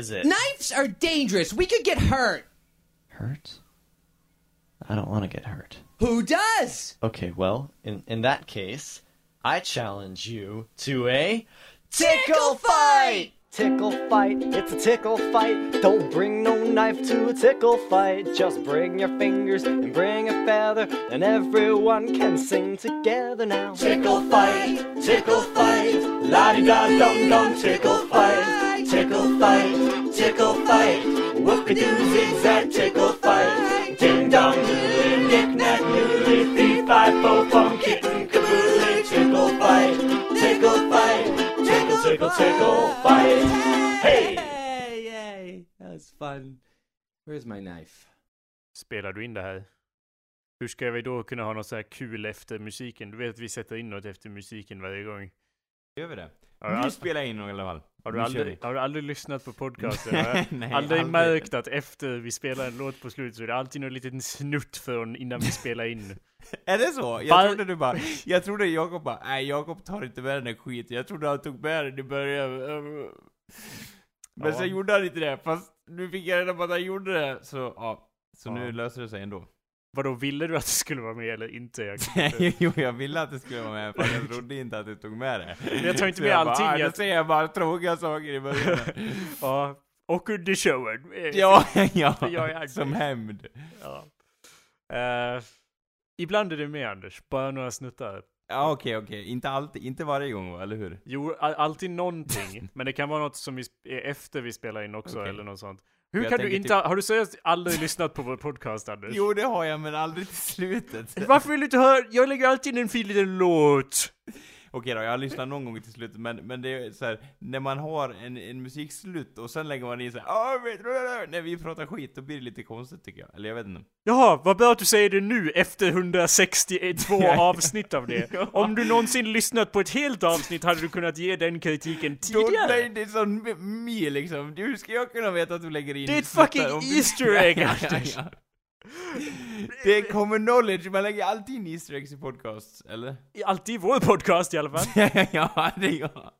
Is it? Knives are dangerous. We could get hurt. Hurt? I don't want to get hurt. Who does? Okay, well, in, in that case, I challenge you to a tickle fight! Tickle fight, it's a tickle fight. Don't bring no knife to a tickle fight. Just bring your fingers and bring a feather, and everyone can sing together now. Tickle fight, tickle fight, la di da dum dum, tickle fight, Whoop-a-doo zigzag tickle fight. Ding dong doodly, knick knack noodly, fee fi fo fum kitten caboodly, tickle fight, tickle fight, tickle tickle tickle fight. Hey! Yay, yay. That was fun. Where's my knife? Spelar du in det här? Hur ska vi då kunna ha något så här kul efter musiken? Du vet att vi sätter in något efter musiken varje gång. Gör vi det? Du, Nu spelar jag in i alla fall. har, du aldrig, har du aldrig lyssnat på podcasten? Har <laughs> Nej, aldrig märkt att efter vi spelar en låt på slutet så är det alltid någon liten snutt från innan vi spelar in. <laughs> Är det så? Jag Var- trodde du bara, jag trodde Jakob bara, nej Jakob tar inte med den där skiten. Jag trodde han tog med den i början. Men Ja. sen gjorde han inte det, fast nu fick jag reda på att han gjorde det. Så ja, så Ja. nu löser det sig ändå. Vadå, ville du att det skulle vara med eller inte? Jag, inte- <laughs> jo, jag ville att det skulle vara med, fast jag trodde inte att du tog med det. Men jag tar inte Så med allting, Bara, jag- då säger jag bara tråkiga saker i början. <laughs> ja. Och under showen. <laughs> Ja, ja, Jag som hämnd. ja. Eh, ibland är det med Anders, bara några snuttar. Ja, okej, okej. Inte alltid, inte varje gång va, eller hur? Jo, all, alltid någonting. men det kan vara något som vi, efter vi spelar in också, Okej. eller något sånt. Hur kan du inte, typ- ha- har du seriöst aldrig lyssnat på vår podcast Anders? Jo, det har jag, men aldrig till slutet. Varför vill du inte höra? Jag lägger alltid in en fin liten låt. Okej då, jag har lyssnat någon gång till slutet, men, men det är så här, när man har en, en musikslut och sen lägger man in såhär du, när vi pratar skit, då blir det lite konstigt tycker jag. Eller jag vet inte. Jaha, vad bra att du säger det nu efter <laughs> 162 avsnitt av det. <laughs> Ja. Om du någonsin lyssnat på ett helt avsnitt hade du kunnat ge den kritiken Då, nej, tidigare. det är sån me liksom. Hur ska jag kunna veta att du lägger in Det är ett fucking Easter egg, <laughs> Anders. Det är common knowledge, man lägger alltid in Easter eggs i podcasts, eller? Alltid i vår podcast i alla fall. <laughs> ja, det gör